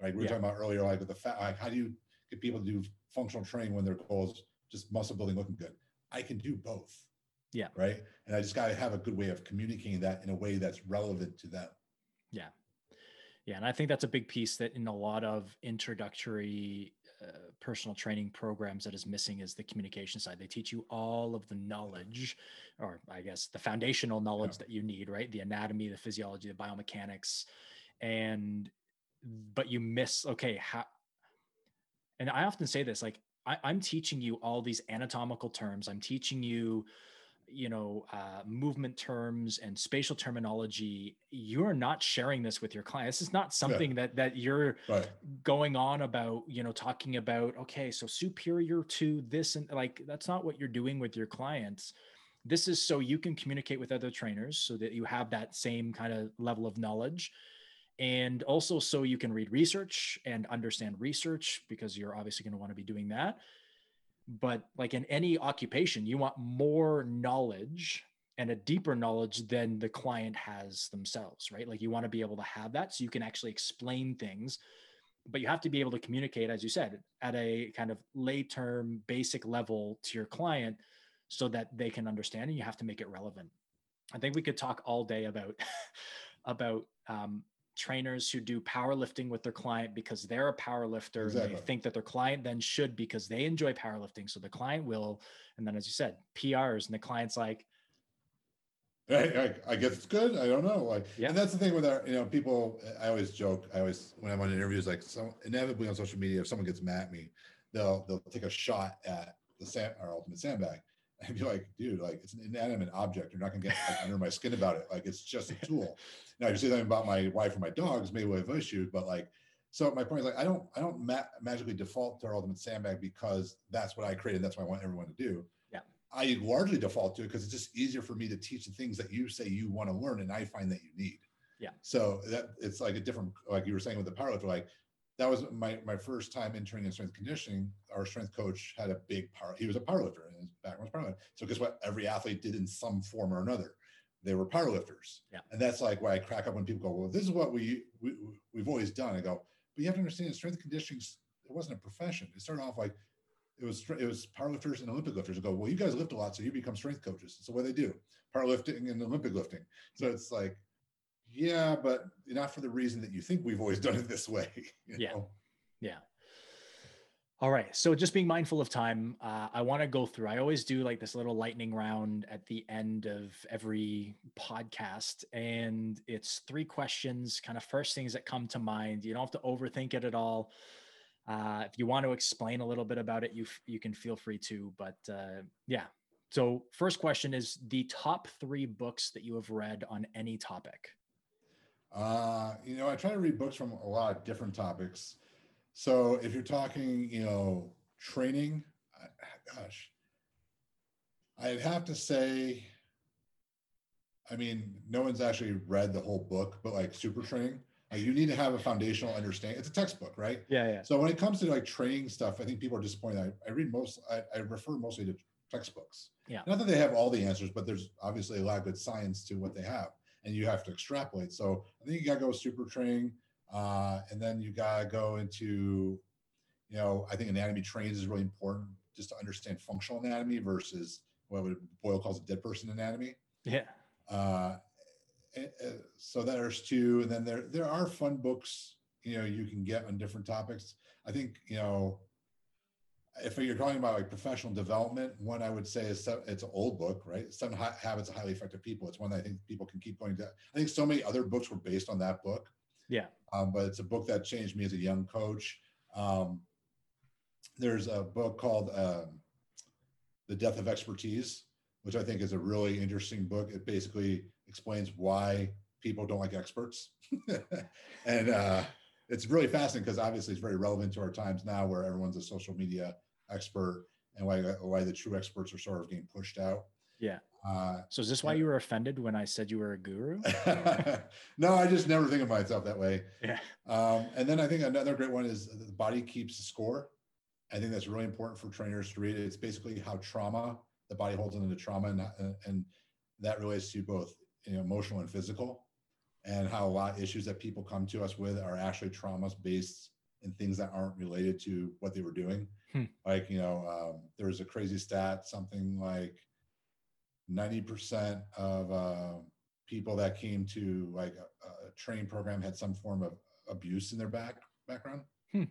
[SPEAKER 3] Right. We were
[SPEAKER 2] Yeah.
[SPEAKER 3] talking about earlier, like with the fact, like how do you get people to do functional training when their goal is just muscle building looking good? I can do both.
[SPEAKER 2] Yeah.
[SPEAKER 3] Right. And I just got to have a good way of communicating that in a way that's relevant to them.
[SPEAKER 2] Yeah. Yeah. And I think that's a big piece that in a lot of introductory uh, personal training programs that is missing is the communication side. They teach you all of the knowledge, or I guess the foundational knowledge that you need, right? The anatomy, the physiology, the biomechanics. And, but you miss, okay, how, and I often say this like, I, I'm teaching you all these anatomical terms. I'm teaching you you know uh, movement terms and spatial terminology you're not sharing this with your client. This is not something that that you're
[SPEAKER 3] Right.
[SPEAKER 2] going on about you know talking about okay so superior to this and like that's not what you're doing with your clients. This is so you can communicate with other trainers so that you have that same kind of level of knowledge. And also so you can read research and understand research because you're obviously going to want to be doing that but like in any occupation you want more knowledge and a deeper knowledge than the client has themselves right? Like you want to be able to have that so you can actually explain things but you have to be able to communicate as you said at a kind of lay term basic level to your client so that they can understand and you have to make it relevant. I think we could talk all day about about um, trainers who do powerlifting with their client because they're a power lifter and
[SPEAKER 3] Exactly.
[SPEAKER 2] they think that their client then should because they enjoy powerlifting so the client will and then as you said prs and the client's like
[SPEAKER 3] I, I, I guess it's good. I don't know. Like,
[SPEAKER 2] Yeah.
[SPEAKER 3] and that's the thing with our, you know, people. I always joke. I always when I'm on interviews, like, so inevitably on social media, if someone gets mad at me, they'll they'll take a shot at the sand, our ultimate sandbag, and be like, dude, like it's an inanimate object. You're not gonna get like, under my skin about it. Like it's just a tool. Now, if you say something about my wife or my dogs, maybe we have issues, but like. So my point is like I don't I don't ma- magically default to our ultimate sandbag because that's what I created. That's what I want everyone to do. Yeah. I largely default to it because it's just easier for me to teach the things that you say you want to learn and I find that you need.
[SPEAKER 2] Yeah.
[SPEAKER 3] So that it's like a different, like you were saying with the powerlifter, like that was my my first time interning in strength conditioning. Our strength coach had a big power. He was a powerlifter and his background was powerlifter. So guess what? Every athlete did in some form or another. They were powerlifters.
[SPEAKER 2] Yeah.
[SPEAKER 3] And that's like why I crack up when people go, well, this is what we, we we've always done. I go, but you have to understand strength conditioning, it wasn't a profession. It started off like it was it was powerlifters and Olympic lifters go, well, you guys lift a lot, so you become strength coaches. So what do they do? Powerlifting and Olympic lifting. So it's like, yeah, but not for the reason that you think we've always done it this way.
[SPEAKER 2] Yeah.
[SPEAKER 3] know?
[SPEAKER 2] Yeah. All right. So just being mindful of time, uh, I want to go through. I always do like this little lightning round at the end of every podcast, and it's three questions, kind of first things that come to mind. You don't have to overthink it at all. Uh, if you want to explain a little bit about it, you f- you can feel free to. But uh, yeah. So first question is the top three books that you have read on any topic.
[SPEAKER 3] Uh, you know, I try to read books from a lot of different topics. So if you're talking, you know, training, I, gosh, I'd have to say, I mean, no one's actually read the whole book, but like super training, like you need to have a foundational understanding. It's a textbook, right?
[SPEAKER 2] Yeah. Yeah.
[SPEAKER 3] So when it comes to like training stuff, I think people are disappointed. I, I read most, I, I refer mostly to textbooks.
[SPEAKER 2] Yeah.
[SPEAKER 3] Not that they have all the answers, but there's obviously a lot of good science to what they have, and you have to extrapolate. So I think you got to go super training, uh, and then you got to go into, you know, I think anatomy trains is really important just to understand functional anatomy versus what would Boyle calls a dead person anatomy.
[SPEAKER 2] Yeah.
[SPEAKER 3] Uh, eh, eh, so there's two, and then there there are fun books you know you can get on different topics. I think you know if you're talking about like professional development, one I would say is it's an old book, right? Seven Habits of Highly Effective People. It's one that I think people can keep going to. I think so many other books were based on that book,
[SPEAKER 2] Yeah.
[SPEAKER 3] um, but it's a book that changed me as a young coach. Um, there's a book called um, The Death of Expertise, which I think is a really interesting book. It basically explains why people don't like experts. and uh, it's really fascinating because obviously it's very relevant to our times now where everyone's a social media expert and why, why the true experts are sort of getting pushed out.
[SPEAKER 2] Yeah.
[SPEAKER 3] Uh,
[SPEAKER 2] So is this why you were offended when I said you were a guru?
[SPEAKER 3] no, I just never think of myself that way.
[SPEAKER 2] Yeah.
[SPEAKER 3] Um, and then I think another great one is the body keeps the score. I think that's really important for trainers to read. It's basically how trauma, the body holds into trauma, and, and that relates to both you know, emotional and physical. And how a lot of issues that people come to us with are actually traumas based in things that aren't related to what they were doing.
[SPEAKER 2] Hmm.
[SPEAKER 3] Like, you know, um, there was a crazy stat, something like 90% of uh, people that came to like a, a training program had some form of abuse in their back background.
[SPEAKER 2] Hmm.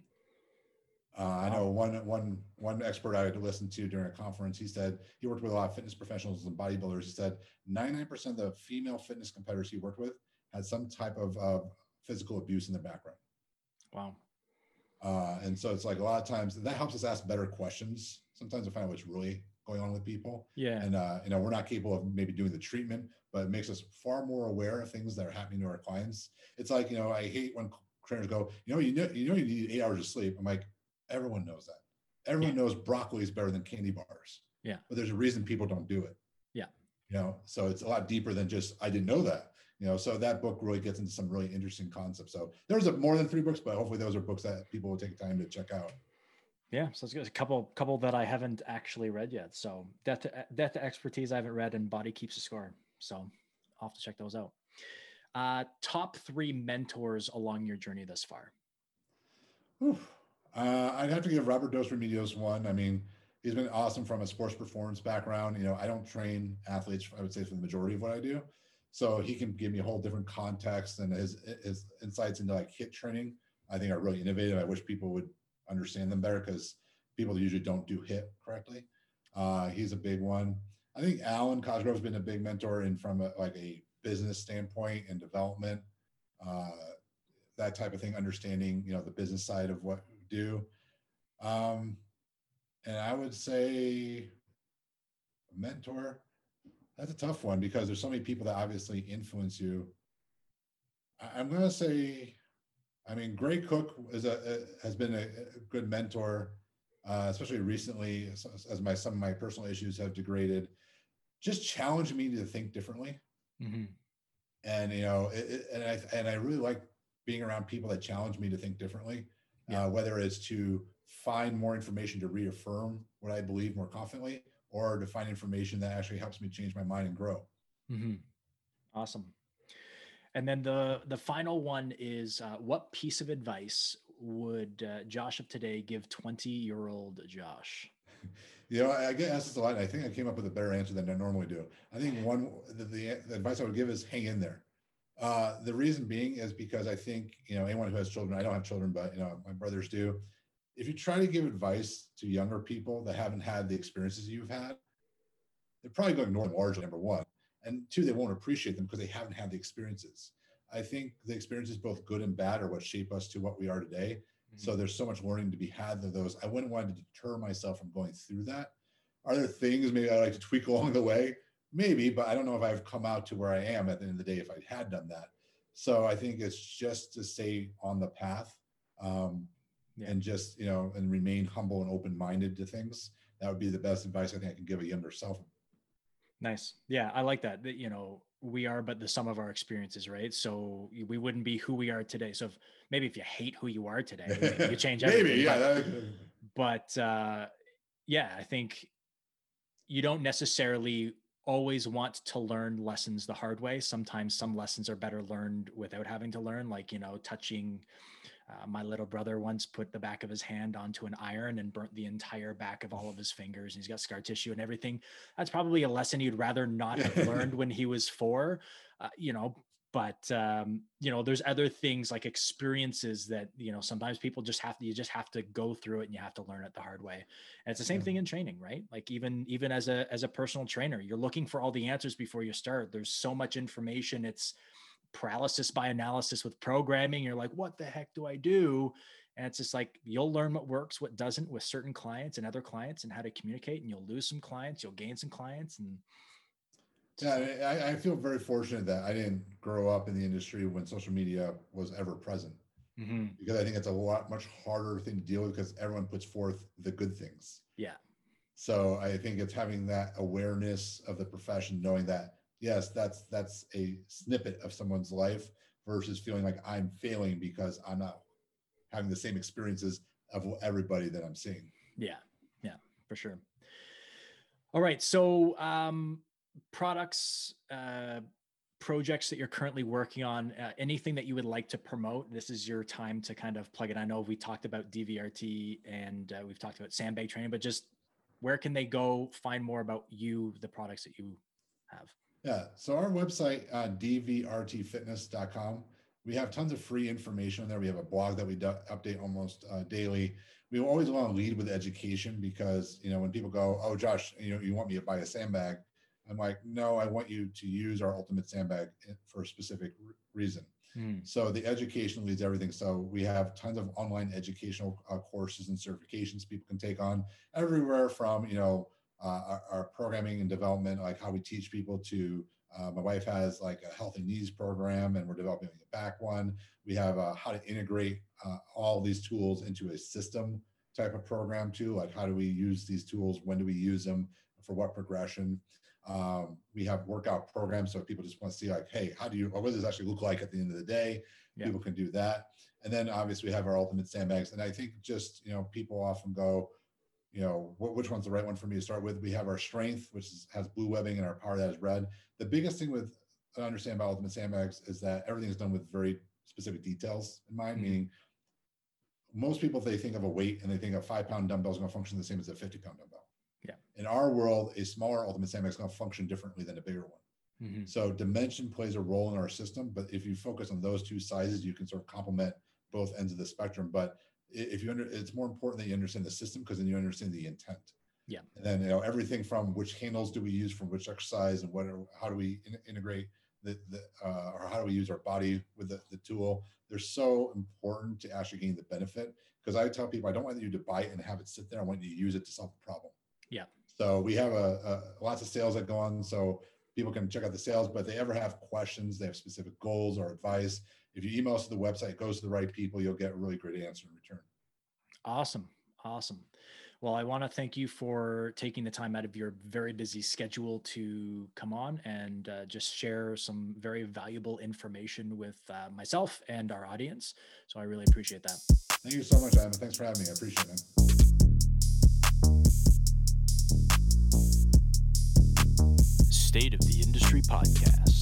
[SPEAKER 3] Uh, I know one one one expert I had to listen to during a conference. He said he worked with a lot of fitness professionals and bodybuilders. He said 99% of the female fitness competitors he worked with had some type of uh, physical abuse in their background.
[SPEAKER 2] Wow.
[SPEAKER 3] Uh, and so it's like a lot of times that helps us ask better questions. Sometimes I find out what's really going on with people.
[SPEAKER 2] Yeah.
[SPEAKER 3] And uh, you know, we're not capable of maybe doing the treatment, but it makes us far more aware of things that are happening to our clients. It's like, you know, I hate when trainers go, you know, you know, you know, you need eight hours of sleep. I'm like, everyone knows that. Everyone knows broccoli is better than candy bars.
[SPEAKER 2] Yeah.
[SPEAKER 3] But there's a reason people don't do it.
[SPEAKER 2] Yeah.
[SPEAKER 3] You know, so it's a lot deeper than just I didn't know that. You know, so that book really gets into some really interesting concepts. So there's a, more than three books, but hopefully those are books that people will take time to check out.
[SPEAKER 2] Yeah, so it's. A couple, couple that I haven't actually read yet. So death to death to expertise I haven't read, and body keeps a score. So I'll have to check those out. Uh, top three mentors along your journey thus far.
[SPEAKER 3] Uh, I'd have to give Robert Dos Remedios one. I mean, he's been awesome from a sports performance background. You know, I don't train athletes. I would say for the majority of what I do, so he can give me a whole different context and his his insights into like HIIT training. I think are really innovative. I wish people would understand them better because people usually don't do HIIT correctly. Uh, he's a big one. I think Alwyn Cosgrove's been a big mentor in from a, like a business standpoint and development, uh, that type of thing. Understanding you know the business side of what we do. Um, and I would say mentor. That's a tough one because there's so many people that obviously influence you. I, I'm going to say, I mean, Gray Cook is a, has been a, good mentor, uh, especially recently as, as my some of my personal issues have degraded. Just challenged me to think differently,
[SPEAKER 2] Mm-hmm.
[SPEAKER 3] and you know, it, it- and I and I really like being around people that challenge me to think differently.
[SPEAKER 2] Yeah.
[SPEAKER 3] Uh, whether it's to find more information to reaffirm what I believe more confidently, or to find information that actually helps me change my mind and grow.
[SPEAKER 2] Mm-hmm. Awesome. And then the the final one is uh, what piece of advice would uh, Josh of today give 20 year old Josh?
[SPEAKER 3] You know, I, get asked this a lot. And I think I came up with a better answer than I normally do. I think one the, the, the advice I would give is hang in there. Uh, the reason being is because I think you know anyone who has children. I don't have children, but you know my brothers do. If you try to give advice to younger people that haven't had the experiences you've had, they're probably going to ignore them largely. Number one, and two, they won't appreciate them because they haven't had the experiences. I think the experiences, both good and bad, are what shape us to what we are today. So there's so much learning to be had of those. I wouldn't want to deter myself from going through that. Are there things maybe I'd like to tweak along the way? Maybe, but I don't know if I've come out to where I am at the end of the day if I had done that. So I think it's just to stay on the path um,
[SPEAKER 2] Yeah.
[SPEAKER 3] and just, you know, and remain humble and open minded to things. That would be the best advice I think I can give a younger self.
[SPEAKER 2] Nice. Yeah, I like that. That you know, we are but the sum of our experiences, right? So we wouldn't be who we are today. So if, maybe if you hate who you are today, you- you change everything.
[SPEAKER 3] Maybe, yeah.
[SPEAKER 2] but-
[SPEAKER 3] that-
[SPEAKER 2] but uh, yeah, I think you don't necessarily always want to learn lessons the hard way. Sometimes some lessons are better learned without having to learn, like, you know, touching. Uh, my little brother once put the back of his hand onto an iron and burnt the entire back of all of his fingers. And he's got scar tissue and everything. That's probably a lesson he'd rather not have learned when he was four, uh, you know. But um, you know, there's other things like experiences that you know sometimes people just have to. You just have to go through it and you have to learn it the hard way. And it's the same
[SPEAKER 3] Yeah.
[SPEAKER 2] thing in training, right? Like even even as a as a personal trainer, you're looking for all the answers before you start. There's so much information. It's paralysis by analysis with programming. You're like, what the heck do I do? And it's just like you'll learn what works, what doesn't with certain clients and other clients and how to communicate. And you'll lose some clients, you'll gain some clients. And
[SPEAKER 3] Yeah, I, I feel very fortunate that I didn't grow up in the industry when social media was ever present
[SPEAKER 2] Mhm.
[SPEAKER 3] because I think it's a lot much harder thing to deal with because everyone puts forth the good things.
[SPEAKER 2] yeah.
[SPEAKER 3] So I think it's having that awareness of the profession, knowing that yes, that's that's a snippet of someone's life versus feeling like I'm failing because I'm not having the same experiences of everybody that I'm seeing.
[SPEAKER 2] Yeah, yeah, for sure. All right, so um, products, uh, projects that you're currently working on, uh, anything that you would like to promote, this is your time to kind of plug it. I know we talked about DVRT and uh, we've talked about sandbag training, but just where can they go find more about you, the products that you have?
[SPEAKER 3] Yeah. So our website, uh, dvrtfitness.com, we have tons of free information there. We have a blog that we do- update almost uh, daily. We always want to lead with education because, you know, when people go, oh, Josh, you know, you want me to buy a sandbag? I'm like, no, I want you to use our ultimate sandbag for a specific re- reason.
[SPEAKER 2] Hmm.
[SPEAKER 3] So the education leads everything. So we have tons of online educational uh, courses and certifications people can take on everywhere from, you know, uh, our, our, programming and development, like how we teach people to. Uh, my wife has like a healthy knees program, and we're developing a back one. We have uh, how to integrate uh, all these tools into a system type of program too. Like how do we use these tools? When do we use them? For what progression? Um, we have workout programs, so if people just want to see like, hey, how do you, what does this actually look like at the end of the day? Yeah. People can do that. And then obviously we have our ultimate sandbags. And I think just, you know, people often go, you know, which one's the right one for me to start with? We have our strength, which is, has blue webbing, and our power that is red. The biggest thing with I understand about ultimate sandbags is that everything is done with very specific details in mind, mm-hmm. meaning most people they think of a weight and they think a five pound dumbbell is going to function the same as a 50 pound dumbbell.
[SPEAKER 2] Yeah.
[SPEAKER 3] In our world, a smaller ultimate sandbag is going to function differently than a bigger one. Mm-hmm. So dimension plays a role in our system, but if you focus on those two sizes, you can sort of complement both ends of the spectrum. But if you under, it's more important that you understand the system because then you understand the intent.
[SPEAKER 2] Yeah.
[SPEAKER 3] And then you know everything from which handles do we use from which exercise and what are, how do we in, integrate the, the uh, or how do we use our body with the, the tool? They're so important to actually gain the benefit because I tell people I don't want you to buy it and have it sit there. I want you to use it to solve the problem.
[SPEAKER 2] Yeah.
[SPEAKER 3] So we have a, a lots of sales that go on. So people can check out the sales, but if they ever have questions, they have specific goals or advice. If you email us to the website, it goes to the right people, you'll get a really great answer in return.
[SPEAKER 2] Awesome. Awesome. Well, I want to thank you for taking the time out of your very busy schedule to come on and uh, just share some very valuable information with uh, myself and our audience. So I really appreciate that.
[SPEAKER 3] Thank you so much, Adam. Thanks for having me. I appreciate it.
[SPEAKER 1] State of the Industry Podcast.